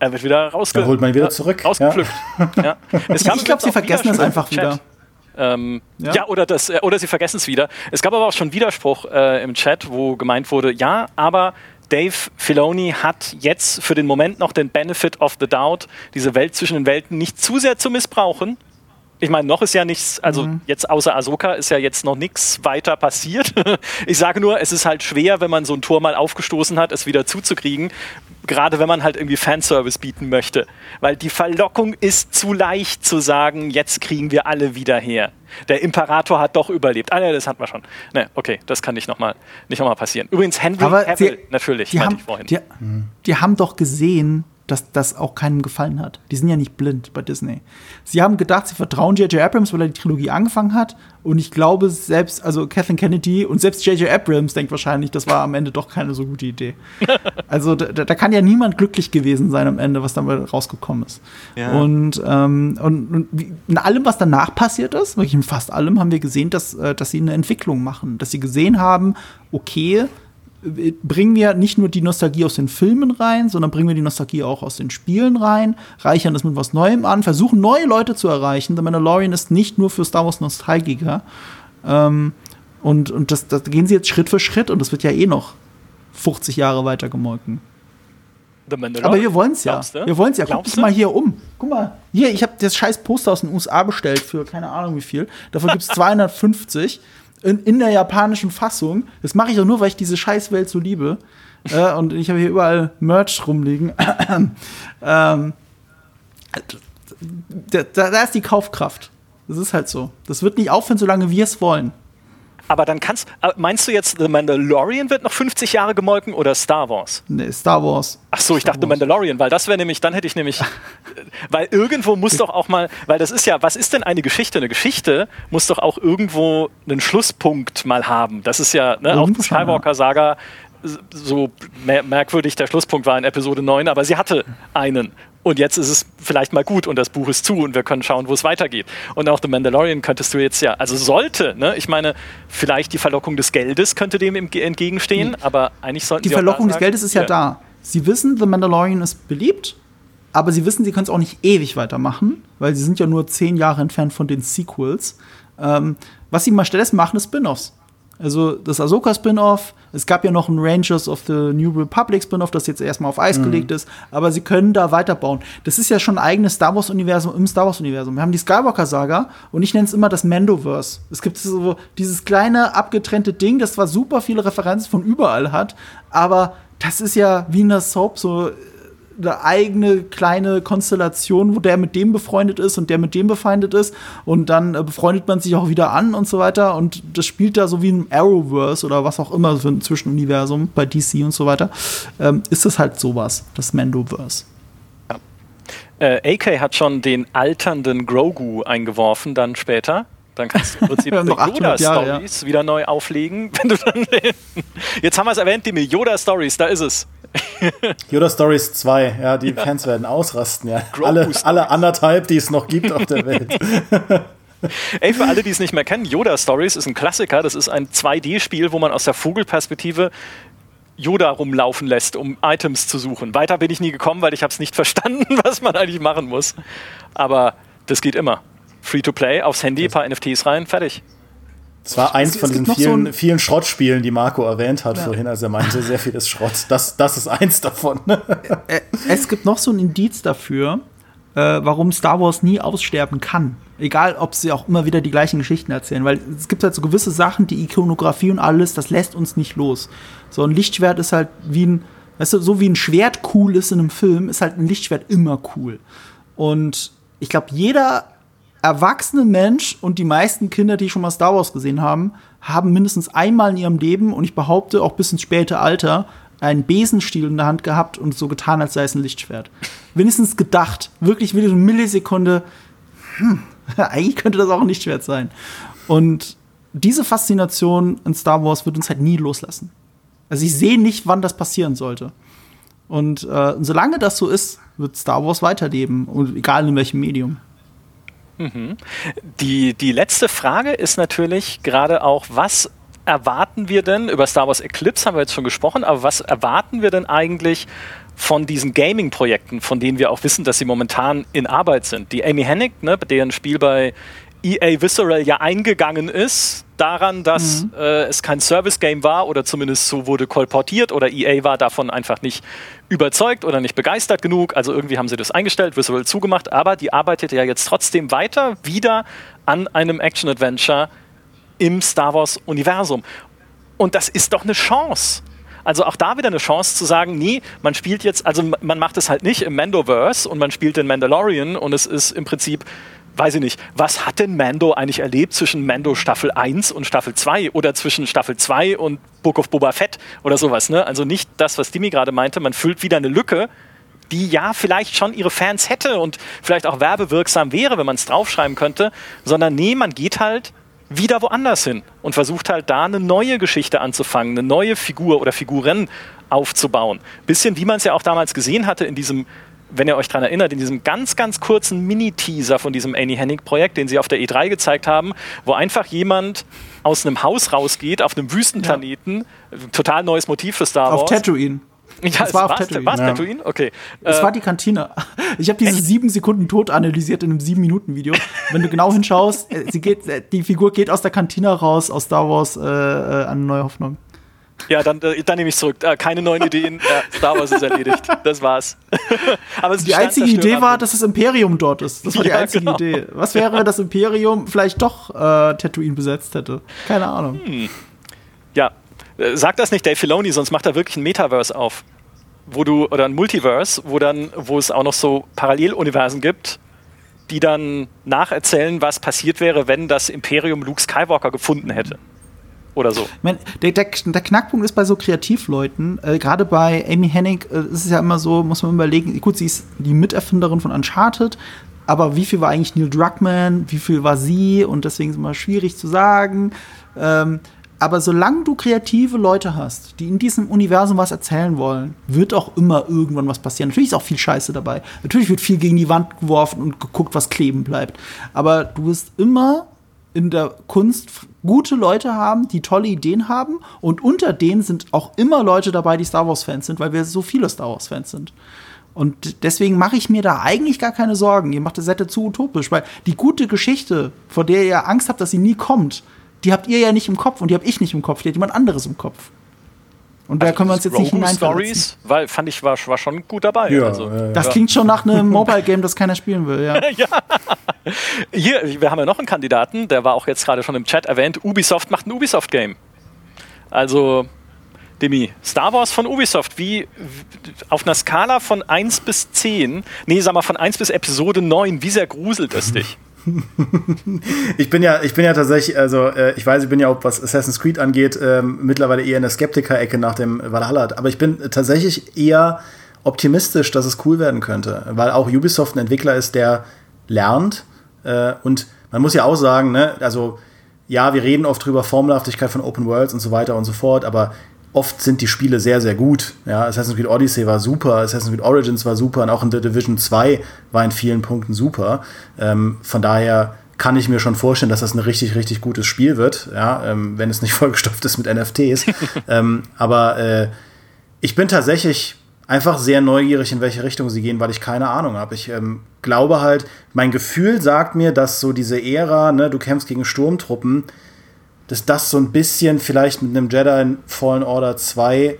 er wird wieder rausge Da holt man wieder zurück, rausgepflückt. Ja. Es gab Ich glaube, sie vergessen es einfach wieder. Ähm, ja? Ja? oder, das, äh, oder sie vergessen es wieder. Es gab aber auch schon Widerspruch äh, im Chat, wo gemeint wurde, ja, aber Dave Filoni hat jetzt für den Moment noch den Benefit of the Doubt, diese Welt zwischen den Welten nicht zu sehr zu missbrauchen. Ich meine, noch ist ja nichts, also Mhm. jetzt außer Ahsoka ist ja jetzt noch nichts weiter passiert. ich sage nur, es ist halt schwer, wenn man so ein Tor mal aufgestoßen hat, es wieder zuzukriegen. Gerade wenn man halt irgendwie Fanservice bieten möchte. Weil die Verlockung ist zu leicht zu sagen, jetzt kriegen wir alle wieder her. Der Imperator hat doch überlebt. Ah, ne, das hatten wir schon. Ne, okay, das kann nicht nochmal nicht noch mal passieren. Übrigens, Henry Aber Cavill, sie- natürlich, Die haben, ich vorhin. die, die haben doch gesehen, dass das auch keinem gefallen hat. Die sind ja nicht blind bei Disney. Sie haben gedacht, sie vertrauen J.J. Abrams, weil er die Trilogie angefangen hat. Und ich glaube, selbst, also Kathleen Kennedy und selbst J.J. Abrams denkt wahrscheinlich, das war am Ende doch keine so gute Idee. also da, da kann ja niemand glücklich gewesen sein am Ende, was dabei rausgekommen ist. Ja. Und, ähm, und, und wie, in allem, was danach passiert ist, wirklich in fast allem, haben wir gesehen, dass, äh, dass sie eine Entwicklung machen. Dass sie gesehen haben, okay, bringen wir nicht nur die Nostalgie aus den Filmen rein, sondern bringen wir die Nostalgie auch aus den Spielen rein, reichern das mit was Neuem an, versuchen neue Leute zu erreichen. The Mandalorian ist nicht nur für Star Wars Nostalgiker. Ähm, und und das, das gehen sie jetzt Schritt für Schritt und das wird ja eh noch 50 Jahre weiter gemolken. Aber wir wollen es ja. Wir wollen es ja. Guck dich mal hier um. Guck mal, hier, ich habe das scheiß Poster aus den USA bestellt für keine Ahnung wie viel. Davon gibt es 250 in, in der japanischen Fassung. Das mache ich doch nur, weil ich diese Scheißwelt so liebe. äh, und ich habe hier überall Merch rumliegen. ähm, da, da ist die Kaufkraft. Das ist halt so. Das wird nicht aufhören, solange wir es wollen. Aber dann kannst äh, meinst du jetzt, The Mandalorian wird noch 50 Jahre gemolken oder Star Wars? Nee, Star Wars. Ach so, ich Star dachte Wars. Mandalorian, weil das wäre nämlich, dann hätte ich nämlich, weil irgendwo muss doch auch mal, weil das ist ja, was ist denn eine Geschichte? Eine Geschichte muss doch auch irgendwo einen Schlusspunkt mal haben. Das ist ja, ne, auch die. Skywalker-Saga, so mer merkwürdig der Schlusspunkt war in Episode 9, aber sie hatte einen. Und jetzt ist es vielleicht mal gut und das Buch ist zu und wir können schauen, wo es weitergeht. Und auch The Mandalorian könntest du jetzt ja, also sollte, ne, ich meine, vielleicht die Verlockung des Geldes könnte dem entgegenstehen, aber eigentlich sollten Die Verlockung des Geldes ist ja, da. Sie wissen, The Mandalorian ist beliebt, aber sie wissen, sie können es auch nicht ewig weitermachen, weil sie sind ja nur zehn Jahre entfernt von den Sequels. Ähm, was sie mal stattdessen machen, ist Spin-offs. Also das Ahsoka-Spin-off, es gab ja noch ein Rangers of the New Republic Spin-off, das jetzt erstmal auf Eis gelegt ist, aber sie können da weiterbauen. Das ist ja schon ein eigenes Star Wars-Universum im Star Wars-Universum. Wir haben die Skywalker-Saga und ich nenne es immer das Mandoverse. Es gibt so dieses kleine abgetrennte Ding, das zwar super viele Referenzen von überall hat, aber das ist ja wie in der Soap so eine eigene kleine Konstellation, wo der mit dem befreundet ist und der mit dem befeindet ist und dann äh, befreundet man sich auch wieder an und so weiter und das spielt da so wie ein Arrowverse oder was auch immer für ein Zwischenuniversum bei DC und so weiter, ähm, ist es halt sowas, das Mandoverse. Äh, AK hat schon den alternden Grogu eingeworfen, dann später Dann kannst du im Prinzip Yoda-Stories ja. wieder neu auflegen. Wenn du dann Jetzt haben wir es erwähnt, die Yoda-Stories, da ist es. Yoda Stories 2, ja, die ja. Fans werden ausrasten, ja. Alle, alle anderthalb, die es noch gibt auf der Welt. Ey, für alle, die es nicht mehr kennen, Yoda Stories ist ein Klassiker. Das ist ein 2D-Spiel, wo man aus der Vogelperspektive Yoda rumlaufen lässt, um Items zu suchen. Weiter bin ich nie gekommen, weil ich habe es nicht verstanden, was man eigentlich machen muss. Aber das geht immer. Free-to-play, aufs Handy, ein paar NFTs rein, fertig. Es war eins es, von diesen vielen, so vielen Schrottspielen, die Marco erwähnt hat ja. vorhin, als er meinte, sehr vieles Schrott. Das, das ist eins davon. es gibt noch so ein Indiz dafür, äh, warum Star Wars nie aussterben kann. Egal, ob sie auch immer wieder die gleichen Geschichten erzählen, weil es gibt halt so gewisse Sachen, die Ikonografie und alles, das lässt uns nicht los. So ein Lichtschwert ist halt wie ein, weißt du, so wie ein Schwert cool ist in einem Film, ist halt ein Lichtschwert immer cool. Und ich glaube, jeder erwachsene Mensch und die meisten Kinder, die schon mal Star Wars gesehen haben, haben mindestens einmal in ihrem Leben und ich behaupte auch bis ins späte Alter einen Besenstiel in der Hand gehabt und so getan, als sei es ein Lichtschwert. Wenigstens gedacht, wirklich wieder eine Millisekunde, hm, eigentlich könnte das auch ein Lichtschwert sein. Und diese Faszination in Star Wars wird uns halt nie loslassen. Also ich sehe nicht, wann das passieren sollte. Und äh, solange das so ist, wird Star Wars weiterleben, und egal in welchem Medium. Die, die letzte Frage ist natürlich gerade auch, was erwarten wir denn, über Star Wars Eclipse haben wir jetzt schon gesprochen, aber was erwarten wir denn eigentlich von diesen Gaming-Projekten, von denen wir auch wissen, dass sie momentan in Arbeit sind? Die Amy Hennig, ne, deren Spiel bei EA Visceral ja eingegangen ist, daran, dass mhm. äh, es kein Service-Game war oder zumindest so wurde kolportiert oder EA war davon einfach nicht überzeugt oder nicht begeistert genug. Also irgendwie haben sie das eingestellt, Visceral zugemacht, aber die arbeitet ja jetzt trotzdem weiter wieder an einem Action-Adventure im Star Wars-Universum. Und das ist doch eine Chance. Also auch da wieder eine Chance zu sagen, nee, man spielt jetzt, also man macht es halt nicht im Mandoverse und man spielt den Mandalorian und es ist im Prinzip weiß ich nicht, was hat denn Mando eigentlich erlebt zwischen Mando Staffel 1 und Staffel 2 oder zwischen Staffel 2 und Book of Boba Fett oder sowas. Ne? Also nicht das, was Dimi gerade meinte, man füllt wieder eine Lücke, die ja vielleicht schon ihre Fans hätte und vielleicht auch werbewirksam wäre, wenn man es draufschreiben könnte, sondern nee, man geht halt wieder woanders hin und versucht halt da eine neue Geschichte anzufangen, eine neue Figur oder Figuren aufzubauen. Bisschen wie man es ja auch damals gesehen hatte in diesem wenn ihr euch daran erinnert, in diesem ganz, ganz kurzen Mini-Teaser von diesem Annie Hennig-Projekt, den sie auf der E3 gezeigt haben, wo einfach jemand aus einem Haus rausgeht, auf einem Wüstenplaneten, ja. total neues Motiv für Star Wars. Auf Tatooine. Ja, es war auf Tatooine. War es ja. Tatooine? Okay. Es äh, war die Kantine. Ich habe diese sieben Sekunden Tod analysiert in einem sieben Minuten Video. Wenn du genau hinschaust, äh, sie geht, äh, die Figur geht aus der Kantine raus aus Star Wars äh, an Neue Hoffnung. Ja, dann, äh, dann nehme ich zurück. Äh, keine neuen Ideen. Ja, Star Wars ist erledigt. Das war's. Aber die einzige Idee war, dass das Imperium dort ist. Das war die einzige genau. Idee. Was wäre, wenn das Imperium vielleicht doch äh, Tatooine besetzt hätte? Keine Ahnung. Hm. Ja, äh, sag das nicht Dave Filoni, sonst macht er wirklich ein Metaverse auf. Wo du, oder ein Multiverse, wo dann, wo es auch noch so Paralleluniversen gibt, die dann nacherzählen, was passiert wäre, wenn das Imperium Luke Skywalker gefunden hätte oder so. Ich mein, der, der, der, Knackpunkt ist bei so Kreativleuten, äh, gerade bei Amy Hennig äh, ist es ja immer so, muss man überlegen, gut, sie ist die Miterfinderin von Uncharted, aber wie viel war eigentlich Neil Druckmann, wie viel war sie und deswegen ist es immer schwierig zu sagen. Ähm, aber solange du kreative Leute hast, die in diesem Universum was erzählen wollen, wird auch immer irgendwann was passieren. Natürlich ist auch viel Scheiße dabei. Natürlich wird viel gegen die Wand geworfen und geguckt, was kleben bleibt. Aber du wirst immer in der Kunst gute Leute haben, die tolle Ideen haben. Und unter denen sind auch immer Leute dabei, die Star Wars-Fans sind, weil wir so viele Star Wars-Fans sind. Und deswegen mache ich mir da eigentlich gar keine Sorgen. Ihr macht das Sette zu utopisch, weil die gute Geschichte, vor der ihr Angst habt, dass sie nie kommt, die habt ihr ja nicht im Kopf und die hab ich nicht im Kopf, die hat jemand anderes im Kopf. Und also da können wir uns jetzt nicht hinein Stories, weil fand ich war, war schon gut dabei. Ja, also, das ja. klingt schon nach einem Mobile Game, das keiner spielen will. Ja. ja. Hier, wir haben ja noch einen Kandidaten, der war auch jetzt gerade schon im Chat erwähnt. Ubisoft macht ein Ubisoft Game. Also Demi, Star Wars von Ubisoft, wie, wie auf einer Skala von 1 bis 10, nee, sag mal von 1 bis Episode 9, wie sehr gruselt es dich? ich bin ja, ich bin ja tatsächlich, also äh, ich weiß, ich bin ja auch, was Assassin's Creed angeht, äh, mittlerweile eher in der Skeptiker-Ecke nach dem Valhalla. Aber ich bin tatsächlich eher optimistisch, dass es cool werden könnte, weil auch Ubisoft ein Entwickler ist, der lernt äh, und man muss ja auch sagen, ne, also ja, wir reden oft drüber, Formelhaftigkeit von Open Worlds und so weiter und so fort, aber oft sind die Spiele sehr, sehr gut. Ja, Assassin's Creed Odyssey war super, Assassin's Creed Origins war super und auch in The Division 2 war in vielen Punkten super. Ähm, von daher kann ich mir schon vorstellen, dass das ein richtig, richtig gutes Spiel wird, ja, ähm, wenn es nicht vollgestopft ist mit NFTs. ähm, aber äh, ich bin tatsächlich einfach sehr neugierig, in welche Richtung sie gehen, weil ich keine Ahnung habe. Ich ähm, glaube halt, mein Gefühl sagt mir, dass so diese Ära, ne, du kämpfst gegen Sturmtruppen, dass das so ein bisschen vielleicht mit einem Jedi Fallen Order 2,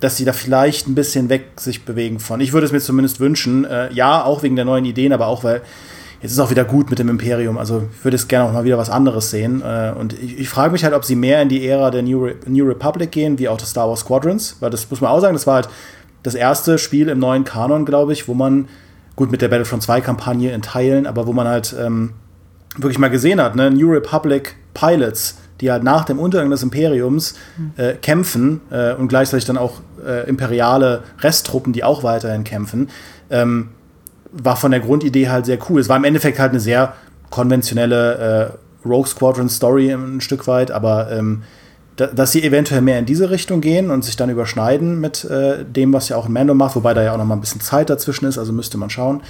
dass sie da vielleicht ein bisschen weg sich bewegen von. Ich würde es mir zumindest wünschen. Äh, ja, auch wegen der neuen Ideen, aber auch, weil jetzt ist auch wieder gut mit dem Imperium. Also ich würde es gerne auch mal wieder was anderes sehen. Äh, und ich, ich frage mich halt, ob sie mehr in die Ära der New, Re New Republic gehen, wie auch das Star Wars Squadrons, weil das muss man auch sagen, das war halt das erste Spiel im neuen Kanon, glaube ich, wo man, gut mit der Battlefront 2 Kampagne in Teilen, aber wo man halt ähm, wirklich mal gesehen hat, ne, New Republic Pilots, die halt nach dem Untergang des Imperiums äh, kämpfen äh, und gleichzeitig dann auch äh, imperiale Resttruppen, die auch weiterhin kämpfen, ähm, war von der Grundidee halt sehr cool. Es war im Endeffekt halt eine sehr konventionelle äh, Rogue Squadron Story ein Stück weit, aber ähm, dass sie eventuell mehr in diese Richtung gehen und sich dann überschneiden mit äh, dem, was ja auch ein Mando macht, wobei da ja auch noch mal ein bisschen Zeit dazwischen ist, also müsste man schauen.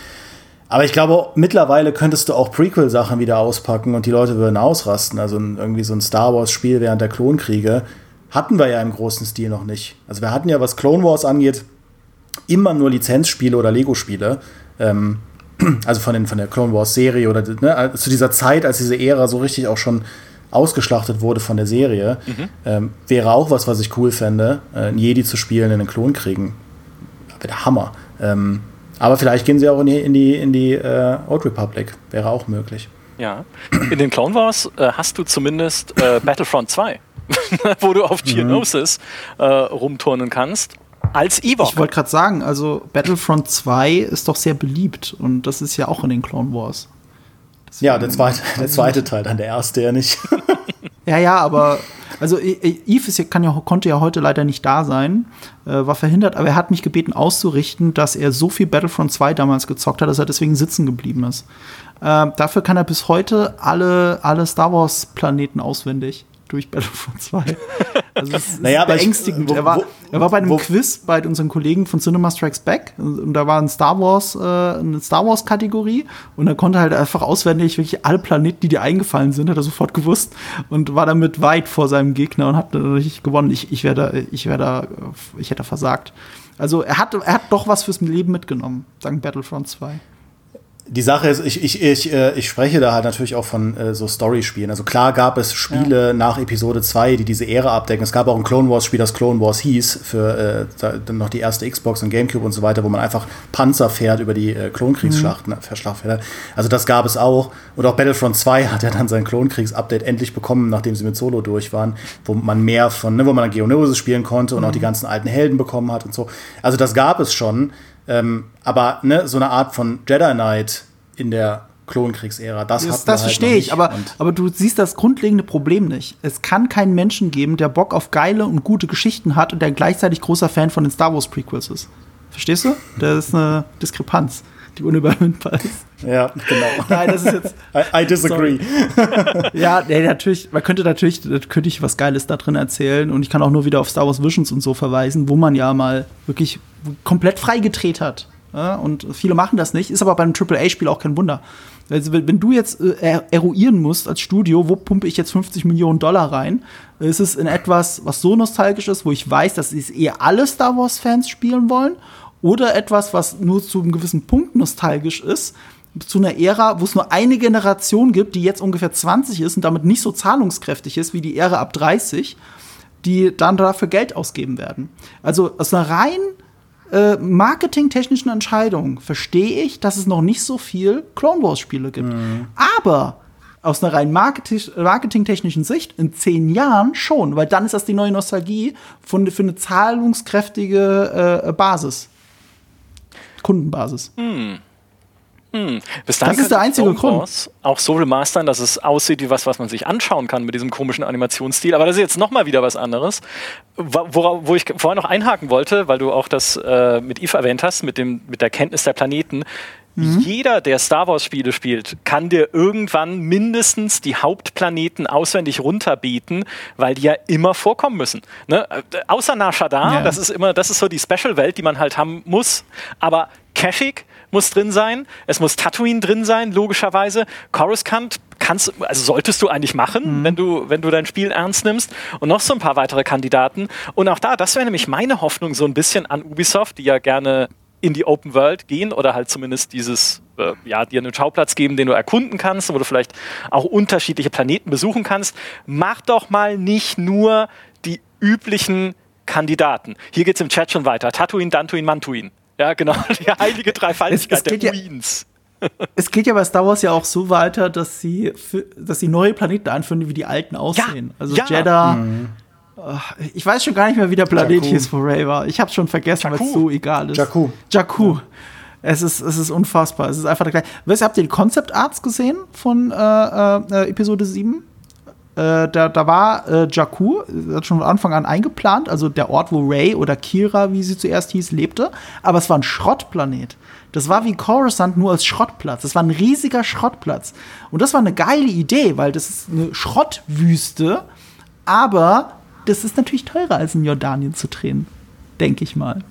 Aber ich glaube, mittlerweile könntest du auch Prequel-Sachen wieder auspacken und die Leute würden ausrasten. Also irgendwie so ein Star Wars-Spiel während der Klonkriege hatten wir ja im großen Stil noch nicht. Also wir hatten ja, was Clone Wars angeht, immer nur Lizenzspiele oder Lego-Spiele. Ähm, also von, den, von der Clone Wars-Serie oder ne, zu dieser Zeit, als diese Ära so richtig auch schon ausgeschlachtet wurde von der Serie, mhm. ähm, wäre auch was, was ich cool fände, äh, einen Jedi zu spielen in den Klonkriegen. Wäre der Hammer. Ähm, aber vielleicht gehen sie auch in die, in die, in die äh, Old Republic. Wäre auch möglich. Ja. In den Clone Wars äh, hast du zumindest äh, Battlefront 2, wo du auf Geonosis mhm. äh, rumturnen kannst. Als Ewok. Ich wollte gerade sagen, also Battlefront 2 ist doch sehr beliebt und das ist ja auch in den Clone Wars. Deswegen ja, der zweite, der zweite Teil, dann der erste ja nicht. ja, ja, aber also ja, kann ja, konnte ja heute leider nicht da sein, äh, war verhindert, aber er hat mich gebeten auszurichten, dass er so viel Battlefront 2 damals gezockt hat, dass er deswegen sitzen geblieben ist. Äh, dafür kann er bis heute alle, alle Star Wars Planeten auswendig durch Battlefront 2. Also es ist naja, beängstigend. Wo, er, war, er war bei einem wo, Quiz bei unseren Kollegen von Cinema Strikes Back und da war ein Star Wars, äh, eine Star Wars Kategorie und er konnte halt einfach auswendig wirklich alle Planeten, die dir eingefallen sind, hat er sofort gewusst und war damit weit vor seinem Gegner und hat natürlich gewonnen. Ich, ich wäre ich wäre da, ich hätte versagt. Also er hat, er hat doch was fürs Leben mitgenommen, dank Battlefront 2 die Sache ist, ich, ich, ich, äh, ich spreche da halt natürlich auch von äh, so Story-Spielen. Also klar gab es Spiele ja. nach Episode 2, die diese Ära abdecken. Es gab auch ein Clone Wars-Spiel, das Clone Wars hieß, für äh, dann noch die erste Xbox und Gamecube und so weiter, wo man einfach Panzer fährt über die äh, Klonkriegsschlachten, mhm. Schlachtfelder. Also das gab es auch. Und auch Battlefront 2 hat ja dann sein Klonkriegs-Update endlich bekommen, nachdem sie mit Solo durch waren, wo man mehr von, ne, wo man Geonosis spielen konnte und mhm. auch die ganzen alten Helden bekommen hat und so. Also das gab es schon. Ähm, aber ne, so eine Art von Jedi Knight in der Klonkriegsära, das, das, das halt verstehe ich, aber, aber du siehst das grundlegende Problem nicht. Es kann keinen Menschen geben, der Bock auf geile und gute Geschichten hat und der gleichzeitig großer Fan von den Star Wars Prequels ist. Verstehst du? Das ist eine Diskrepanz, die unüberwindbar ist. Ja, genau. Nein, das ist jetzt. I, I disagree. ja, nee, natürlich, man könnte natürlich, könnte ich was Geiles da drin erzählen und ich kann auch nur wieder auf Star Wars Visions und so verweisen, wo man ja mal wirklich komplett freigedreht hat. Ja, und viele machen das nicht, ist aber bei einem AAA-Spiel auch kein Wunder. Also, wenn du jetzt äh, eruieren musst als Studio, wo pumpe ich jetzt 50 Millionen Dollar rein, ist es in etwas, was so nostalgisch ist, wo ich weiß, dass es eher alle Star Wars-Fans spielen wollen, oder etwas, was nur zu einem gewissen Punkt nostalgisch ist, zu einer Ära, wo es nur eine Generation gibt, die jetzt ungefähr 20 ist und damit nicht so zahlungskräftig ist wie die Ära ab 30, die dann dafür Geld ausgeben werden. Also aus einer rein äh, marketingtechnischen Entscheidung verstehe ich, dass es noch nicht so viel Clone Wars Spiele gibt. Mhm. Aber aus einer rein marketingtechnischen Sicht in zehn Jahren schon, weil dann ist das die neue Nostalgie von, für eine zahlungskräftige äh, Basis. Kundenbasis. Mhm. Hm. Bis das ist der einzige Grund. Auch so remastern, dass es aussieht wie was, was man sich anschauen kann mit diesem komischen Animationsstil. Aber das ist jetzt nochmal wieder was anderes. Wo, wo, ich vorher noch einhaken wollte, weil du auch das äh, mit Eve erwähnt hast, mit, dem, mit der Kenntnis der Planeten. mhm. jeder, der Star Wars-Spiele spielt, kann dir irgendwann mindestens die Hauptplaneten auswendig runterbeten, weil die ja immer vorkommen müssen. Ne? Äh, außer Nashadar, ja. das ist immer, das ist so die Special-Welt, die man halt haben muss. Aber Kashyyyk muss drin sein, es muss Tatooine drin sein, logischerweise. Coruscant kannst, also solltest du eigentlich machen, mhm. wenn du, wenn du dein Spiel ernst nimmst. Und noch so ein paar weitere Kandidaten. Und auch da, das wäre nämlich meine Hoffnung so ein bisschen an Ubisoft, die ja gerne in die Open World gehen oder halt zumindest dieses, äh, ja, dir einen Schauplatz geben, den du erkunden kannst, wo du vielleicht auch unterschiedliche Planeten besuchen kannst. Mach doch mal nicht nur die üblichen Kandidaten. Hier geht es im Chat schon weiter. Tatooine, Dantuin, Mantuin. Ja, genau, die heilige Dreifaltigkeit es, es der Queens. Ja, es geht ja bei Star Wars ja auch so weiter, dass sie, für, dass sie neue Planeten einführen, wie die alten aussehen. Ja, also ja. Jeddah. Mhm. Ich weiß schon gar nicht mehr, wie der Planet Jakku. hieß, wo Ray war. Ich hab's schon vergessen, weil es so egal ist. Jakku. Jakku. Es ist, es ist unfassbar. Es ist einfach der gleiche. Weißt, habt ihr die Concept Arts gesehen von äh, äh, Episode 7? Äh, da, da war äh, Jakku, hat schon von Anfang an eingeplant, also der Ort, wo Ray oder Kira, wie sie zuerst hieß, lebte. Aber es war ein Schrottplanet. Das war wie Coruscant nur als Schrottplatz. Das war ein riesiger Schrottplatz. Und das war eine geile Idee, weil das ist eine Schrottwüste, aber das ist natürlich teurer als in Jordanien zu drehen, denke ich mal.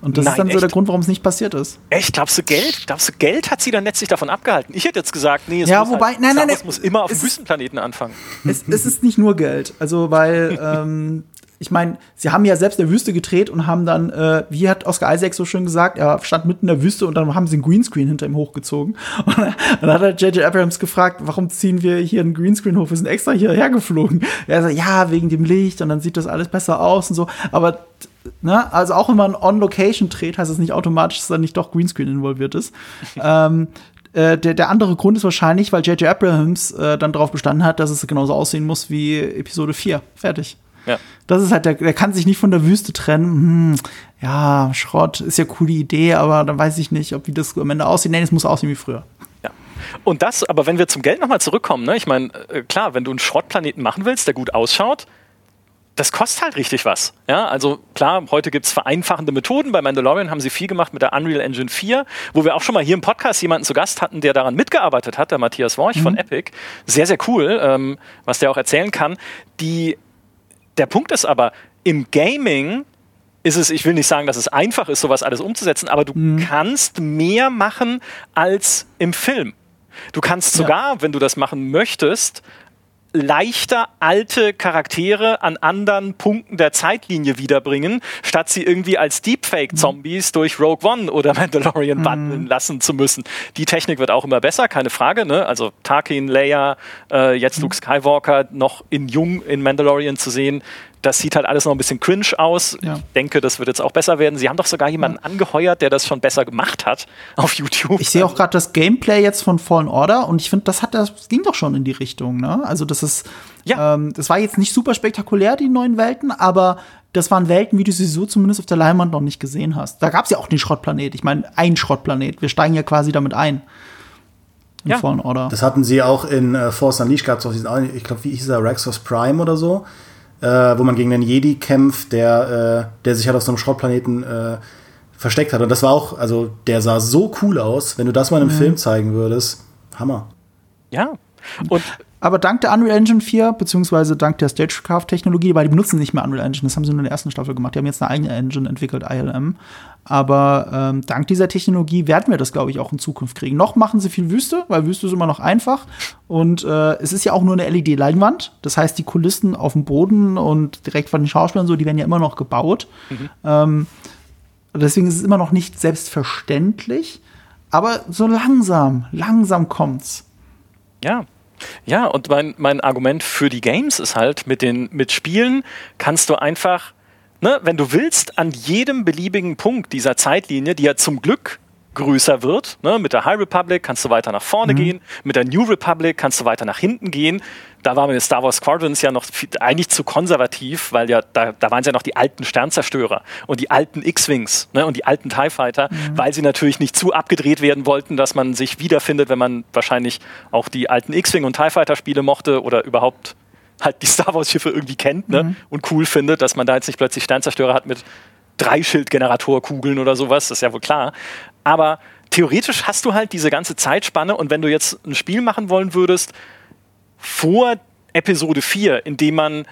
Und das Nein, ist dann echt? so der Grund, warum es nicht passiert ist. Echt? Glaubst du Geld? Glaubst du Geld hat sie dann letztlich davon abgehalten? Ich hätte jetzt gesagt, nee, es ja, muss, wobei, halt, nein, nein, nein, muss immer auf dem Wüstenplaneten anfangen. Es, es, ist nicht nur Geld. Also, weil, ähm, ich meine, sie haben ja selbst in der Wüste gedreht und haben dann, äh, wie hat Oscar Isaac so schön gesagt, er stand mitten in der Wüste und dann haben sie einen Greenscreen hinter ihm hochgezogen. Und dann hat er J.J. Abrams gefragt, warum ziehen wir hier einen Greenscreen hoch? Wir sind extra hierher geflogen. Er sagt, ja, wegen dem Licht und dann sieht das alles besser aus und so. Aber ne, also auch wenn man on Location dreht, heißt es nicht automatisch, dass da nicht doch Greenscreen involviert ist. ähm, äh, der, der andere Grund ist wahrscheinlich, weil J.J. Abrahams äh, dann darauf bestanden hat, dass es genauso aussehen muss wie Episode 4. Fertig. Ja. Das ist halt, der, der kann sich nicht von der Wüste trennen. Hm, ja, Schrott ist ja coole Idee, aber dann weiß ich nicht, ob wie das am Ende aussieht. Nein, es muss aussehen wie früher. Ja. Und das, aber wenn wir zum Geld nochmal zurückkommen, ne? ich meine, äh, klar, wenn du einen Schrottplaneten machen willst, der gut ausschaut, das kostet halt richtig was. Ja, also klar, heute gibt es vereinfachende Methoden. Bei Mandalorian haben sie viel gemacht mit der Unreal Engine 4, wo wir auch schon mal hier im Podcast jemanden zu Gast hatten, der daran mitgearbeitet hat, der Matthias Worch mhm. von Epic. Sehr, sehr cool, ähm, was der auch erzählen kann. Die, der Punkt ist aber, im Gaming ist es, ich will nicht sagen, dass es einfach ist, sowas alles umzusetzen, aber du mhm. kannst mehr machen als im Film. Du kannst sogar, ja. wenn du das machen möchtest, leichter alte Charaktere an anderen Punkten der Zeitlinie wiederbringen, statt sie irgendwie als Deepfake-Zombies mhm. durch Rogue One oder Mandalorian mhm. wandeln lassen zu müssen. Die Technik wird auch immer besser, keine Frage. Ne? Also Tarkin, Leia, äh, jetzt mhm. Luke Skywalker noch in jung in Mandalorian zu sehen, das sieht halt alles noch ein bisschen cringe aus. Ja. Ich denke, das wird jetzt auch besser werden. Sie haben doch sogar jemanden ja. angeheuert, der das schon besser gemacht hat auf YouTube. Ich sehe auch gerade das Gameplay jetzt von Fallen Order und ich finde, das hat das ging doch schon in die Richtung. Ne? Also das ist, ja. Ähm, das war jetzt nicht super spektakulär die neuen Welten, aber das waren Welten, wie du sie so zumindest auf der Leinwand noch nicht gesehen hast. Da gab es ja auch den Schrottplanet. Ich meine, ein Schrottplanet. Wir steigen ja quasi damit ein. In ja. Fallen Order. Das hatten sie auch in äh, Force Unleashed, gab es auch diesen, ich glaube, wie hieß er, Rexos Prime oder so wo man gegen einen Jedi kämpft, der, äh, der sich halt auf so einem Schrottplaneten äh, versteckt hat. Und das war auch, also der sah so cool aus, wenn du das mal in einem mhm. Film zeigen würdest. Hammer. Ja. Und aber dank der Unreal Engine 4, beziehungsweise dank der Stagecraft-Technologie, weil die benutzen nicht mehr Unreal Engine, das haben sie nur in der ersten Staffel gemacht. Die haben jetzt eine eigene Engine entwickelt, ILM. Aber ähm, dank dieser Technologie werden wir das, glaube ich, auch in Zukunft kriegen. Noch machen sie viel Wüste, weil Wüste ist immer noch einfach. Und äh, es ist ja auch nur eine LED-Leinwand. Das heißt, die Kulissen auf dem Boden und direkt von den Schauspielern so, die werden ja immer noch gebaut. Mhm. Ähm, deswegen ist es immer noch nicht selbstverständlich. Aber so langsam, langsam kommt's. Ja, ja, und mein, mein Argument für die Games ist halt, mit den mit Spielen kannst du einfach, ne, wenn du willst, an jedem beliebigen Punkt dieser Zeitlinie, die ja zum Glück größer wird. Ne? Mit der High Republic kannst du weiter nach vorne mhm. gehen, mit der New Republic kannst du weiter nach hinten gehen. Da waren wir Star Wars Squadrons ja noch viel, eigentlich zu konservativ, weil ja da, da waren es ja noch die alten Sternzerstörer und die alten X-Wings ne? und die alten TIE Fighter, mhm. weil sie natürlich nicht zu abgedreht werden wollten, dass man sich wiederfindet, wenn man wahrscheinlich auch die alten X-Wing und TIE Fighter Spiele mochte oder überhaupt halt die Star Wars Schiffe irgendwie kennt ne? Mhm. und cool findet, dass man da jetzt nicht plötzlich Sternzerstörer hat mit Dreischildgeneratorkugeln oder sowas, das ist ja wohl klar. Aber theoretisch hast du halt diese ganze Zeitspanne und wenn du jetzt ein Spiel machen wollen würdest, vor Episode 4, in dem man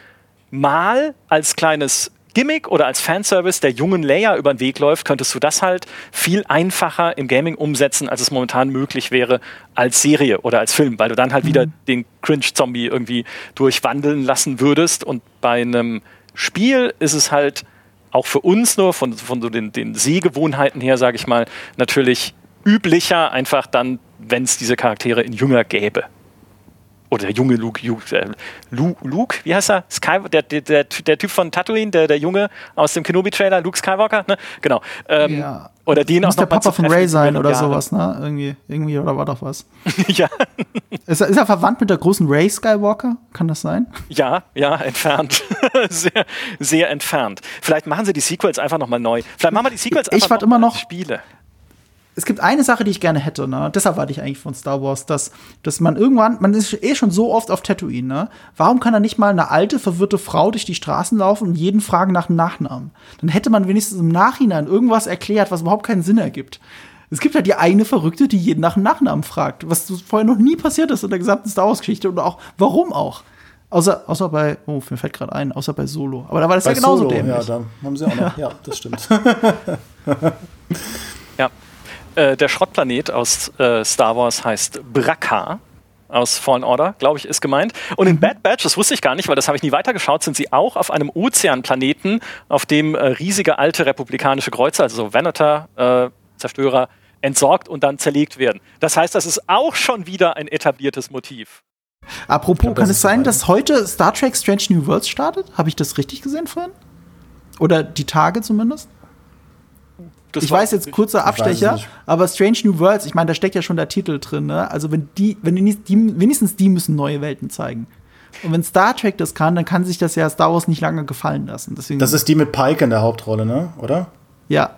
mal als kleines Gimmick oder als Fanservice der jungen Leia über den Weg läuft, könntest du das halt viel einfacher im Gaming umsetzen, als es momentan möglich wäre als Serie oder als Film, weil du dann halt mhm. wieder den Cringe-Zombie irgendwie durchwandeln lassen würdest. Und bei einem Spiel ist es halt auch für uns nur von, von so den, den Sehgewohnheiten her, sage ich mal, natürlich üblicher, einfach dann, wenn es diese Charaktere in jünger gäbe oder der junge Luke, Luke, äh, Luke, wie heißt er? Sky, der, der, der, der, Typ von Tatooine, der, der Junge aus dem Kenobi-Trailer, Luke Skywalker, ne? Genau. Ähm, ja. Oder den Muss auch der Papa von Ray sein oder sowas, ne? Irgendwie, irgendwie, oder war doch was? ja. Ist er, ist er verwandt mit der großen Ray Skywalker? Kann das sein? Ja, ja, entfernt. sehr, sehr entfernt. Vielleicht machen sie die Sequels einfach nochmal neu. Vielleicht machen wir die Sequels einfach ich warte immer noch Spiele es gibt eine Sache, die ich gerne hätte, ne? Deshalb warte ich eigentlich von Star Wars, dass, dass man irgendwann, man ist eh schon so oft auf Tatooine, ne? Warum kann da nicht mal eine alte, verwirrte Frau durch die Straßen laufen und jeden fragen nach dem Nachnamen? Dann hätte man wenigstens im Nachhinein irgendwas erklärt, was überhaupt keinen Sinn ergibt. Es gibt halt die eine Verrückte, die jeden nach dem Nachnamen fragt, was vorher noch nie passiert ist in der gesamten Star Wars-Geschichte und auch, warum auch? Außer, außer bei, oh, mir fällt gerade ein, außer bei Solo. Aber da war das bei ja genauso Solo, dämlich. Ja, da haben sie auch noch. ja, das stimmt. ja, äh, der Schrottplanet aus äh, Star Wars heißt Bracca aus Fallen Order, glaube ich, ist gemeint. Und in mhm. Bad Batch, das wusste ich gar nicht, weil das habe ich nie weitergeschaut, sind sie auch auf einem Ozeanplaneten, auf dem äh, riesige alte republikanische Kreuzer, also so Venator, äh, Zerstörer, entsorgt und dann zerlegt werden. Das heißt, das ist auch schon wieder ein etabliertes Motiv. Apropos, glaub, kann es sein, dass heute Star Trek Strange New Worlds startet? Habe ich das richtig gesehen vorhin? Oder die Tage zumindest? Das ich weiß jetzt kurzer Abstecher, aber Strange New Worlds, ich meine, da steckt ja schon der Titel drin, ne? Also wenn die, wenn die, die, wenigstens die müssen neue Welten zeigen. Und wenn Star Trek das kann, dann kann sich das ja Star Wars nicht lange gefallen lassen. Deswegen das ist die mit Pike in der Hauptrolle, ne? Oder? Ja.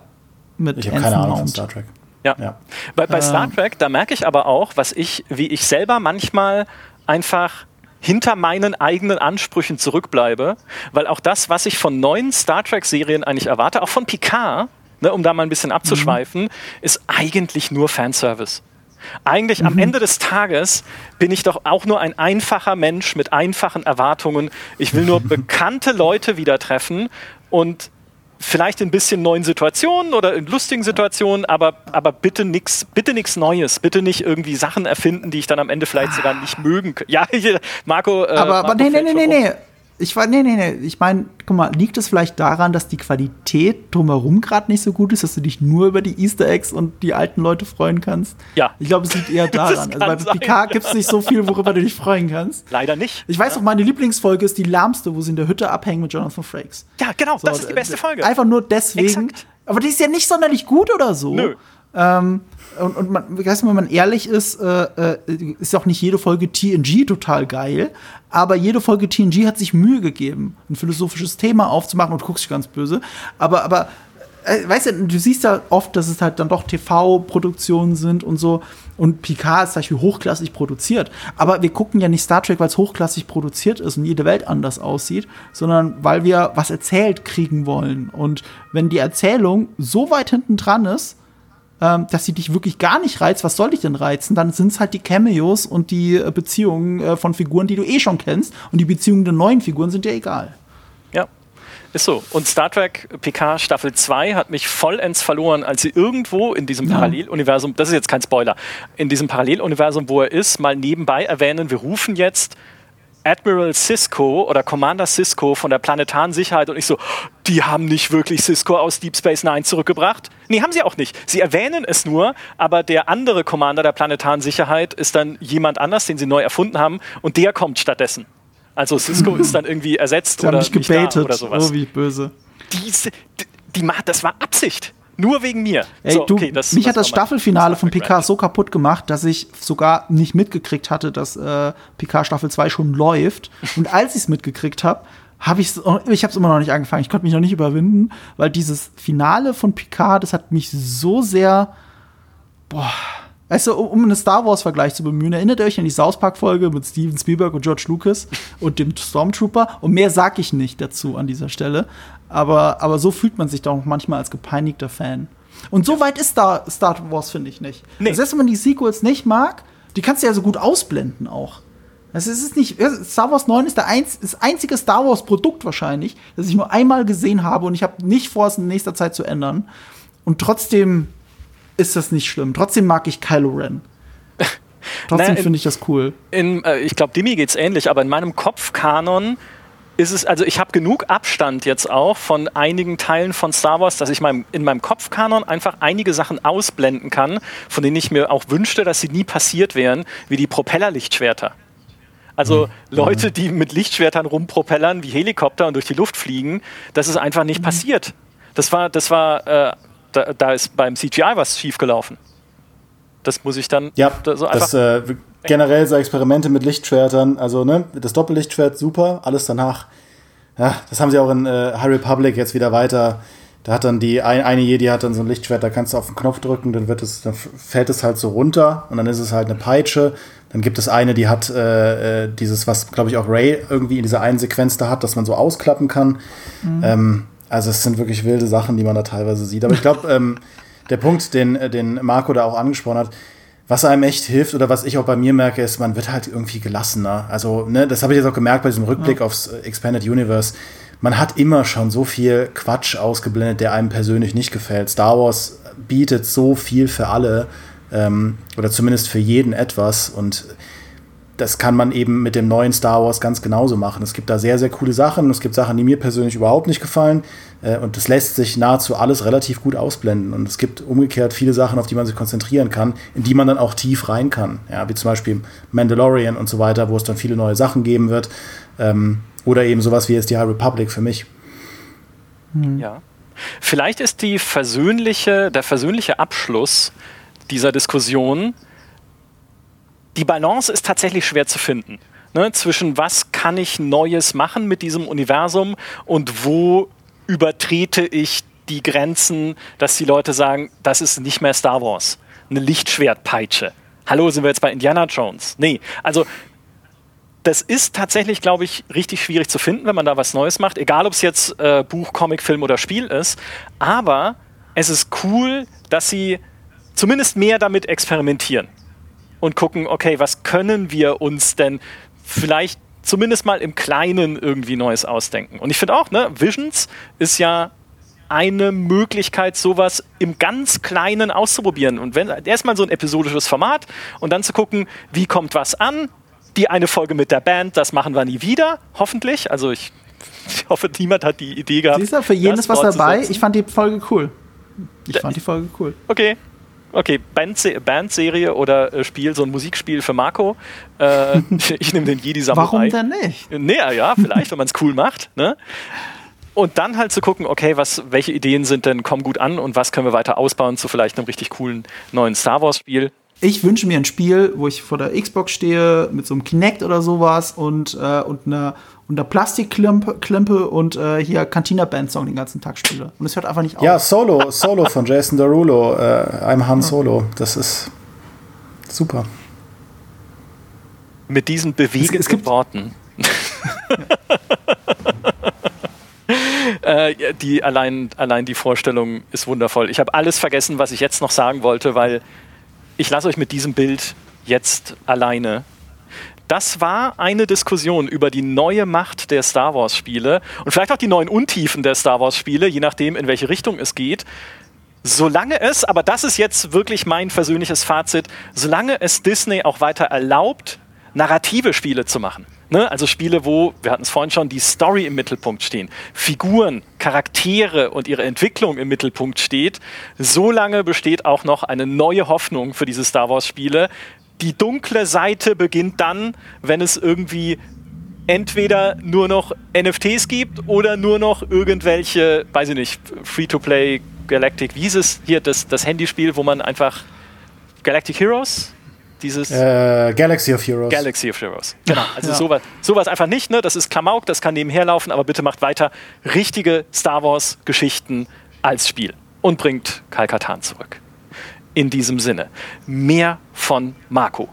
Mit ich habe keine Ahnung von Star Trek. Ja. ja. Bei, bei Star ähm. Trek, da merke ich aber auch, was ich, wie ich selber manchmal einfach hinter meinen eigenen Ansprüchen zurückbleibe, weil auch das, was ich von neuen Star Trek-Serien eigentlich erwarte, auch von Picard, ne, um da mal ein bisschen abzuschweifen, mhm. ist eigentlich nur Fanservice. Eigentlich mhm. am Ende des Tages bin ich doch auch nur ein einfacher Mensch mit einfachen Erwartungen. Ich will nur bekannte Leute wieder treffen und vielleicht in ein bisschen neuen Situationen oder in lustigen Situationen, aber, aber bitte nichts bitte nix Neues. Bitte nicht irgendwie Sachen erfinden, die ich dann am Ende vielleicht sogar nicht mögen kann. Ja, Marco. Äh, aber, Marco aber nee, nee, nee, nee, nee. Ich war, nee, nee, nee. Ich meine, guck mal, liegt es vielleicht daran, dass die Qualität drumherum gerade nicht so gut ist, dass du dich nur über die Easter Eggs und die alten Leute freuen kannst? Ja. Ich glaube, es liegt eher daran. Also bei sein. Picard gibt es nicht so viel, worüber du dich freuen kannst. Leider nicht. Ich weiß ja. auch, meine Lieblingsfolge ist die lahmste, wo sie in der Hütte abhängen mit Jonathan Frakes. Ja, genau, so, das ist die beste Folge. Einfach nur deswegen. Exakt. Aber die ist ja nicht sonderlich gut oder so. Nö. Ähm, und, und man, weißt du, wenn man ehrlich ist, äh, äh, ist auch nicht jede Folge TNG total geil, aber jede Folge TNG hat sich Mühe gegeben, ein philosophisches Thema aufzumachen und guckst dich ganz böse. Aber, aber äh, weißt du, du siehst ja oft, dass es halt dann doch TV-Produktionen sind und so. Und Picard ist zum Beispiel hochklassig produziert. Aber wir gucken ja nicht Star Trek, weil es hochklassig produziert ist und jede Welt anders aussieht, sondern weil wir was erzählt kriegen wollen. Und wenn die Erzählung so weit hinten dran ist, ähm, dass sie dich wirklich gar nicht reizt, was soll dich denn reizen? Dann sind es halt die Cameos und die äh, Beziehungen äh, von Figuren, die du eh schon kennst. Und die Beziehungen der neuen Figuren sind dir egal. Ja. Ist so. Und Star Trek PK Staffel 2 hat mich vollends verloren, als sie irgendwo in diesem. Paralleluniversum, das ist jetzt kein Spoiler, in diesem Paralleluniversum, wo er ist, mal nebenbei erwähnen, wir rufen jetzt Admiral Cisco oder Commander Cisco von der planetaren Sicherheit und ich so, die haben nicht wirklich Cisco aus Deep Space Nine zurückgebracht. Nee, haben sie auch nicht. Sie erwähnen es nur, aber der andere Commander der planetaren Sicherheit ist dann jemand anders, den sie neu erfunden haben und der kommt stattdessen. Also Cisco ist dann irgendwie ersetzt oder nicht gebetet. oder sowas. Oh, wie böse. Diese, die, die, das war Absicht. Nur wegen mir. Ey, so, du, okay, das, mich das hat das Staffelfinale von Picard so kaputt gemacht, dass ich sogar nicht mitgekriegt hatte, dass äh, Picard Staffel 2 schon läuft. Und als ich es mitgekriegt habe, habe ich ich habe es immer noch nicht angefangen. Ich konnte mich noch nicht überwinden, weil dieses Finale von Picard, das hat mich so sehr boah, Weißt du, um einen Star Wars-Vergleich zu bemühen, erinnert ihr euch an die South Park-Folge mit Steven Spielberg und George Lucas und dem Stormtrooper? Und mehr sag ich nicht dazu an dieser Stelle. Aber, aber so fühlt man sich doch manchmal als gepeinigter Fan. Und so weit ist Star, Star Wars, finde ich nicht. Nee. Selbst wenn man die Sequels nicht mag, die kannst du ja so gut ausblenden auch. Also es ist nicht, Star Wars 9 ist der einz, das einzige Star Wars Produkt wahrscheinlich, das ich nur einmal gesehen habe und ich habe nicht vor, es in nächster Zeit zu ändern. Und trotzdem ist das nicht schlimm. Trotzdem mag ich Kylo Ren. Trotzdem finde ich das cool. In, äh, ich glaube, geht es ähnlich, aber in meinem Kopfkanon ist es, also ich habe genug Abstand jetzt auch von einigen Teilen von Star Wars, dass ich mein, in meinem Kopfkanon einfach einige Sachen ausblenden kann, von denen ich mir auch wünschte, dass sie nie passiert wären, wie die Propellerlichtschwerter. Also mhm. Leute, die mit Lichtschwertern rumpropellern wie Helikopter und durch die Luft fliegen, das ist einfach nicht mhm. passiert. Das war, das war äh, da, da, ist beim CGI was schiefgelaufen. Das muss ich dann ja, da so einfach. Das, äh, generell so Experimente mit Lichtschwertern, also ne, das Doppellichtschwert super, alles danach. Ja, das haben sie auch in äh, High Republic jetzt wieder weiter. Da hat dann die ein, eine Jedi hat dann so ein Lichtschwert, da kannst du auf den Knopf drücken, dann wird es, dann fällt es halt so runter und dann ist es halt eine Peitsche. Dann gibt es eine, die hat äh, äh dieses, was glaube ich auch Ray irgendwie in dieser einen Sequenz da hat, dass man so ausklappen kann. Mhm. Ähm, also es sind wirklich wilde Sachen, die man da teilweise sieht. Aber ich glaube, ähm, der Punkt, den, äh, den Marco da auch angesprochen hat, was einem echt hilft oder was ich auch bei mir merke, ist, man wird halt irgendwie gelassener. Also, ne, das habe ich jetzt auch gemerkt bei diesem Rückblick ja. aufs äh, Expanded Universe. Man hat immer schon so viel Quatsch ausgeblendet, der einem persönlich nicht gefällt. Star Wars bietet so viel für alle ähm, oder zumindest für jeden etwas und das kann man eben mit dem neuen Star Wars ganz genauso machen. Es gibt da sehr, sehr coole Sachen. Es gibt Sachen, die mir persönlich überhaupt nicht gefallen. Äh, und das lässt sich nahezu alles relativ gut ausblenden. Und es gibt umgekehrt viele Sachen, auf die man sich konzentrieren kann, in die man dann auch tief rein kann. Ja, wie zum Beispiel Mandalorian und so weiter, wo es dann viele neue Sachen geben wird. Ähm, oder eben sowas wie jetzt die High Republic für mich. Hm. Ja. Vielleicht ist die versöhnliche, der versöhnliche Abschluss dieser Diskussion die Balance ist tatsächlich schwer zu finden. Ne, zwischen was kann ich Neues machen mit diesem Universum und wo übertrete ich die Grenzen, dass die Leute sagen, das ist nicht mehr Star Wars. Eine Lichtschwertpeitsche. Hallo, sind wir jetzt bei Indiana Jones? Nee, also das ist tatsächlich, glaube ich, richtig schwierig zu finden, wenn man da was Neues macht, egal ob es jetzt äh, Buch, Comic, Film oder Spiel ist. Aber es ist cool, dass sie zumindest mehr damit experimentieren und gucken, okay, was können wir uns denn vielleicht zumindest mal im Kleinen irgendwie Neues ausdenken. Und ich finde auch, ne, Visions ist ja eine Möglichkeit, sowas im ganz Kleinen auszuprobieren. Und wenn erstmal so ein episodisches Format und dann zu gucken, wie kommt was an. Die eine Folge mit der Band, das machen wir nie wieder, hoffentlich. Also ich, ich hoffe, niemand hat die Idee gehabt. Siehst du, für jeden ist was dabei. Ich fand die Folge cool. Ich fand die Folge cool. Okay, Okay, Bandserie oder äh, Spiel, so ein Musikspiel für Marco. Äh, ich nehme den Jedi Samurai. Warum denn nicht? Nee, ja, vielleicht, wenn man es cool macht. Ne? Und dann halt zu gucken, okay, was, welche Ideen sind denn, kommen gut an und was können wir weiter ausbauen zu vielleicht einem richtig coolen neuen Star Wars-Spiel. Ich wünsche mir ein Spiel, wo ich vor der Xbox stehe, mit so einem Kinect oder sowas und, äh, und einer und der Plastikklimpe und äh, hier Cantina Band Song den ganzen Tag spiele. Und es hört einfach nicht auf. Ja, Solo, Solo von Jason Derulo, äh, I'm Han Solo. Das ist super. Mit diesen bewegenden es, es Worten. äh, die allein, allein die Vorstellung ist wundervoll. Ich habe alles vergessen, was ich jetzt noch sagen wollte, weil ich lasse euch mit diesem Bild jetzt alleine das war eine Diskussion über die neue Macht der Star Wars-Spiele und vielleicht auch die neuen Untiefen der Star Wars-Spiele, je nachdem, in welche Richtung es geht. Solange es, aber das ist jetzt wirklich mein persönliches Fazit, solange es Disney auch weiter erlaubt, narrative Spiele zu machen. Ne? Also Spiele, wo, wir hatten es vorhin schon, die Story im Mittelpunkt stehen, Figuren, Charaktere und ihre Entwicklung im Mittelpunkt steht, solange besteht auch noch eine neue Hoffnung für diese Star Wars-Spiele, die dunkle Seite beginnt dann, wenn es irgendwie entweder nur noch NFTs gibt oder nur noch irgendwelche, weiß ich nicht, Free-to-Play Galactic, wie ist es hier, das, das Handyspiel, wo man einfach Galactic Heroes? Dieses äh, Galaxy of Heroes. Galaxy of Heroes. Genau. Also ja. sowas, sowas einfach nicht, ne? Das ist Klamauk, das kann nebenher laufen, aber bitte macht weiter richtige Star Wars-Geschichten als Spiel und bringt Kalkatan zurück. In diesem Sinne, mehr von Marco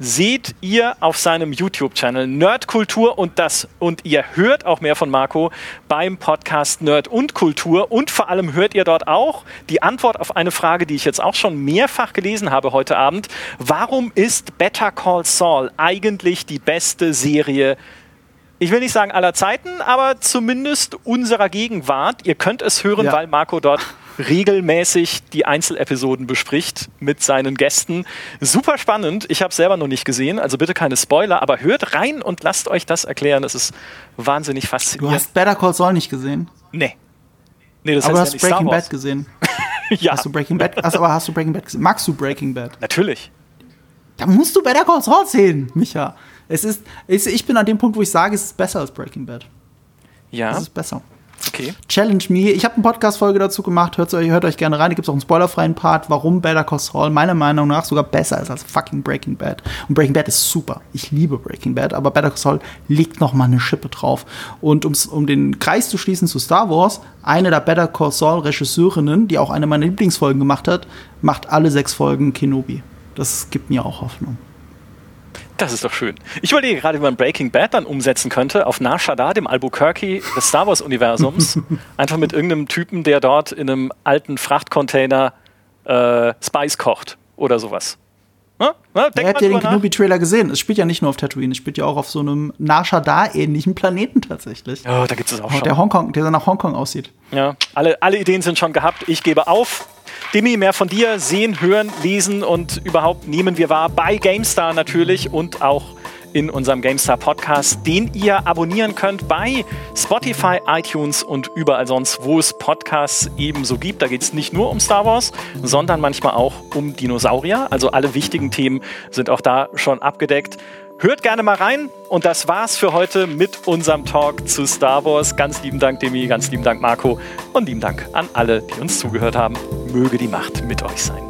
seht ihr auf seinem YouTube-Channel Nerdkultur und das und ihr hört auch mehr von Marco beim Podcast Nerd und Kultur und vor allem hört ihr dort auch die Antwort auf eine Frage, die ich jetzt auch schon mehrfach gelesen habe heute Abend. Warum ist Better Call Saul eigentlich die beste Serie ich will nicht sagen aller Zeiten, aber zumindest unserer Gegenwart. Ihr könnt es hören, ja. weil Marco dort regelmäßig die Einzelepisoden bespricht mit seinen Gästen. Super spannend. Ich habe es selber noch nicht gesehen, also bitte keine Spoiler, aber hört rein und lasst euch das erklären. Das ist wahnsinnig faszinierend. Du hast Better Call Saul nicht gesehen? Nee. Nee, das aber heißt du hast ja Breaking Bad gesehen. ja. Hast du Breaking Bad? Also, aber hast du Breaking Bad gesehen? Magst du Breaking Bad? Natürlich. Da musst du Better Call Saul sehen, Micha. Es ist, ich bin an dem Punkt, wo ich sage, es ist besser als Breaking Bad. Ja. Es ist besser. Okay. Challenge Me. Ich habe eine Podcast-Folge dazu gemacht. Hört euch, hört euch gerne rein. Da gibt es auch einen spoilerfreien Part, warum Better Call Saul meiner Meinung nach sogar besser ist als fucking Breaking Bad. Und Breaking Bad ist super. Ich liebe Breaking Bad, aber Better Call Saul legt noch mal eine Schippe drauf. Und um den Kreis zu schließen zu Star Wars, eine der Better Call Saul Regisseurinnen, die auch eine meiner Lieblingsfolgen gemacht hat, macht alle sechs Folgen Kenobi. Das gibt mir auch Hoffnung. Das ist doch schön. Ich überlege gerade, wie man Breaking Bad dann umsetzen könnte auf Nar Shaddaa, dem Albuquerque des Star Wars-Universums. Einfach mit irgendeinem Typen, der dort in einem alten Frachtcontainer äh, Spice kocht oder sowas. Na, Wer hat ja den Kenobi-Trailer gesehen? Es spielt ja nicht nur auf Tatooine, es spielt ja auch auf so einem Nar Shaddaa-ähnlichen Planeten tatsächlich. Oh, da gibt es auch schon. Der, Hongkong, der nach Hongkong aussieht. Ja, alle, alle Ideen sind schon gehabt. Ich gebe auf. Demi, mehr von dir sehen, hören, lesen und überhaupt nehmen wir wahr bei GameStar natürlich und auch in unserem GameStar Podcast, den ihr abonnieren könnt bei Spotify, iTunes und überall sonst, wo es Podcasts ebenso gibt. Da geht es nicht nur um Star Wars, sondern manchmal auch um Dinosaurier. Also alle wichtigen Themen sind auch da schon abgedeckt. Hört gerne mal rein. Und das war's für heute mit unserem Talk zu Star Wars. Ganz lieben Dank, Demi, ganz lieben Dank, Marco. Und lieben Dank an alle, die uns zugehört haben. Möge die Macht mit euch sein.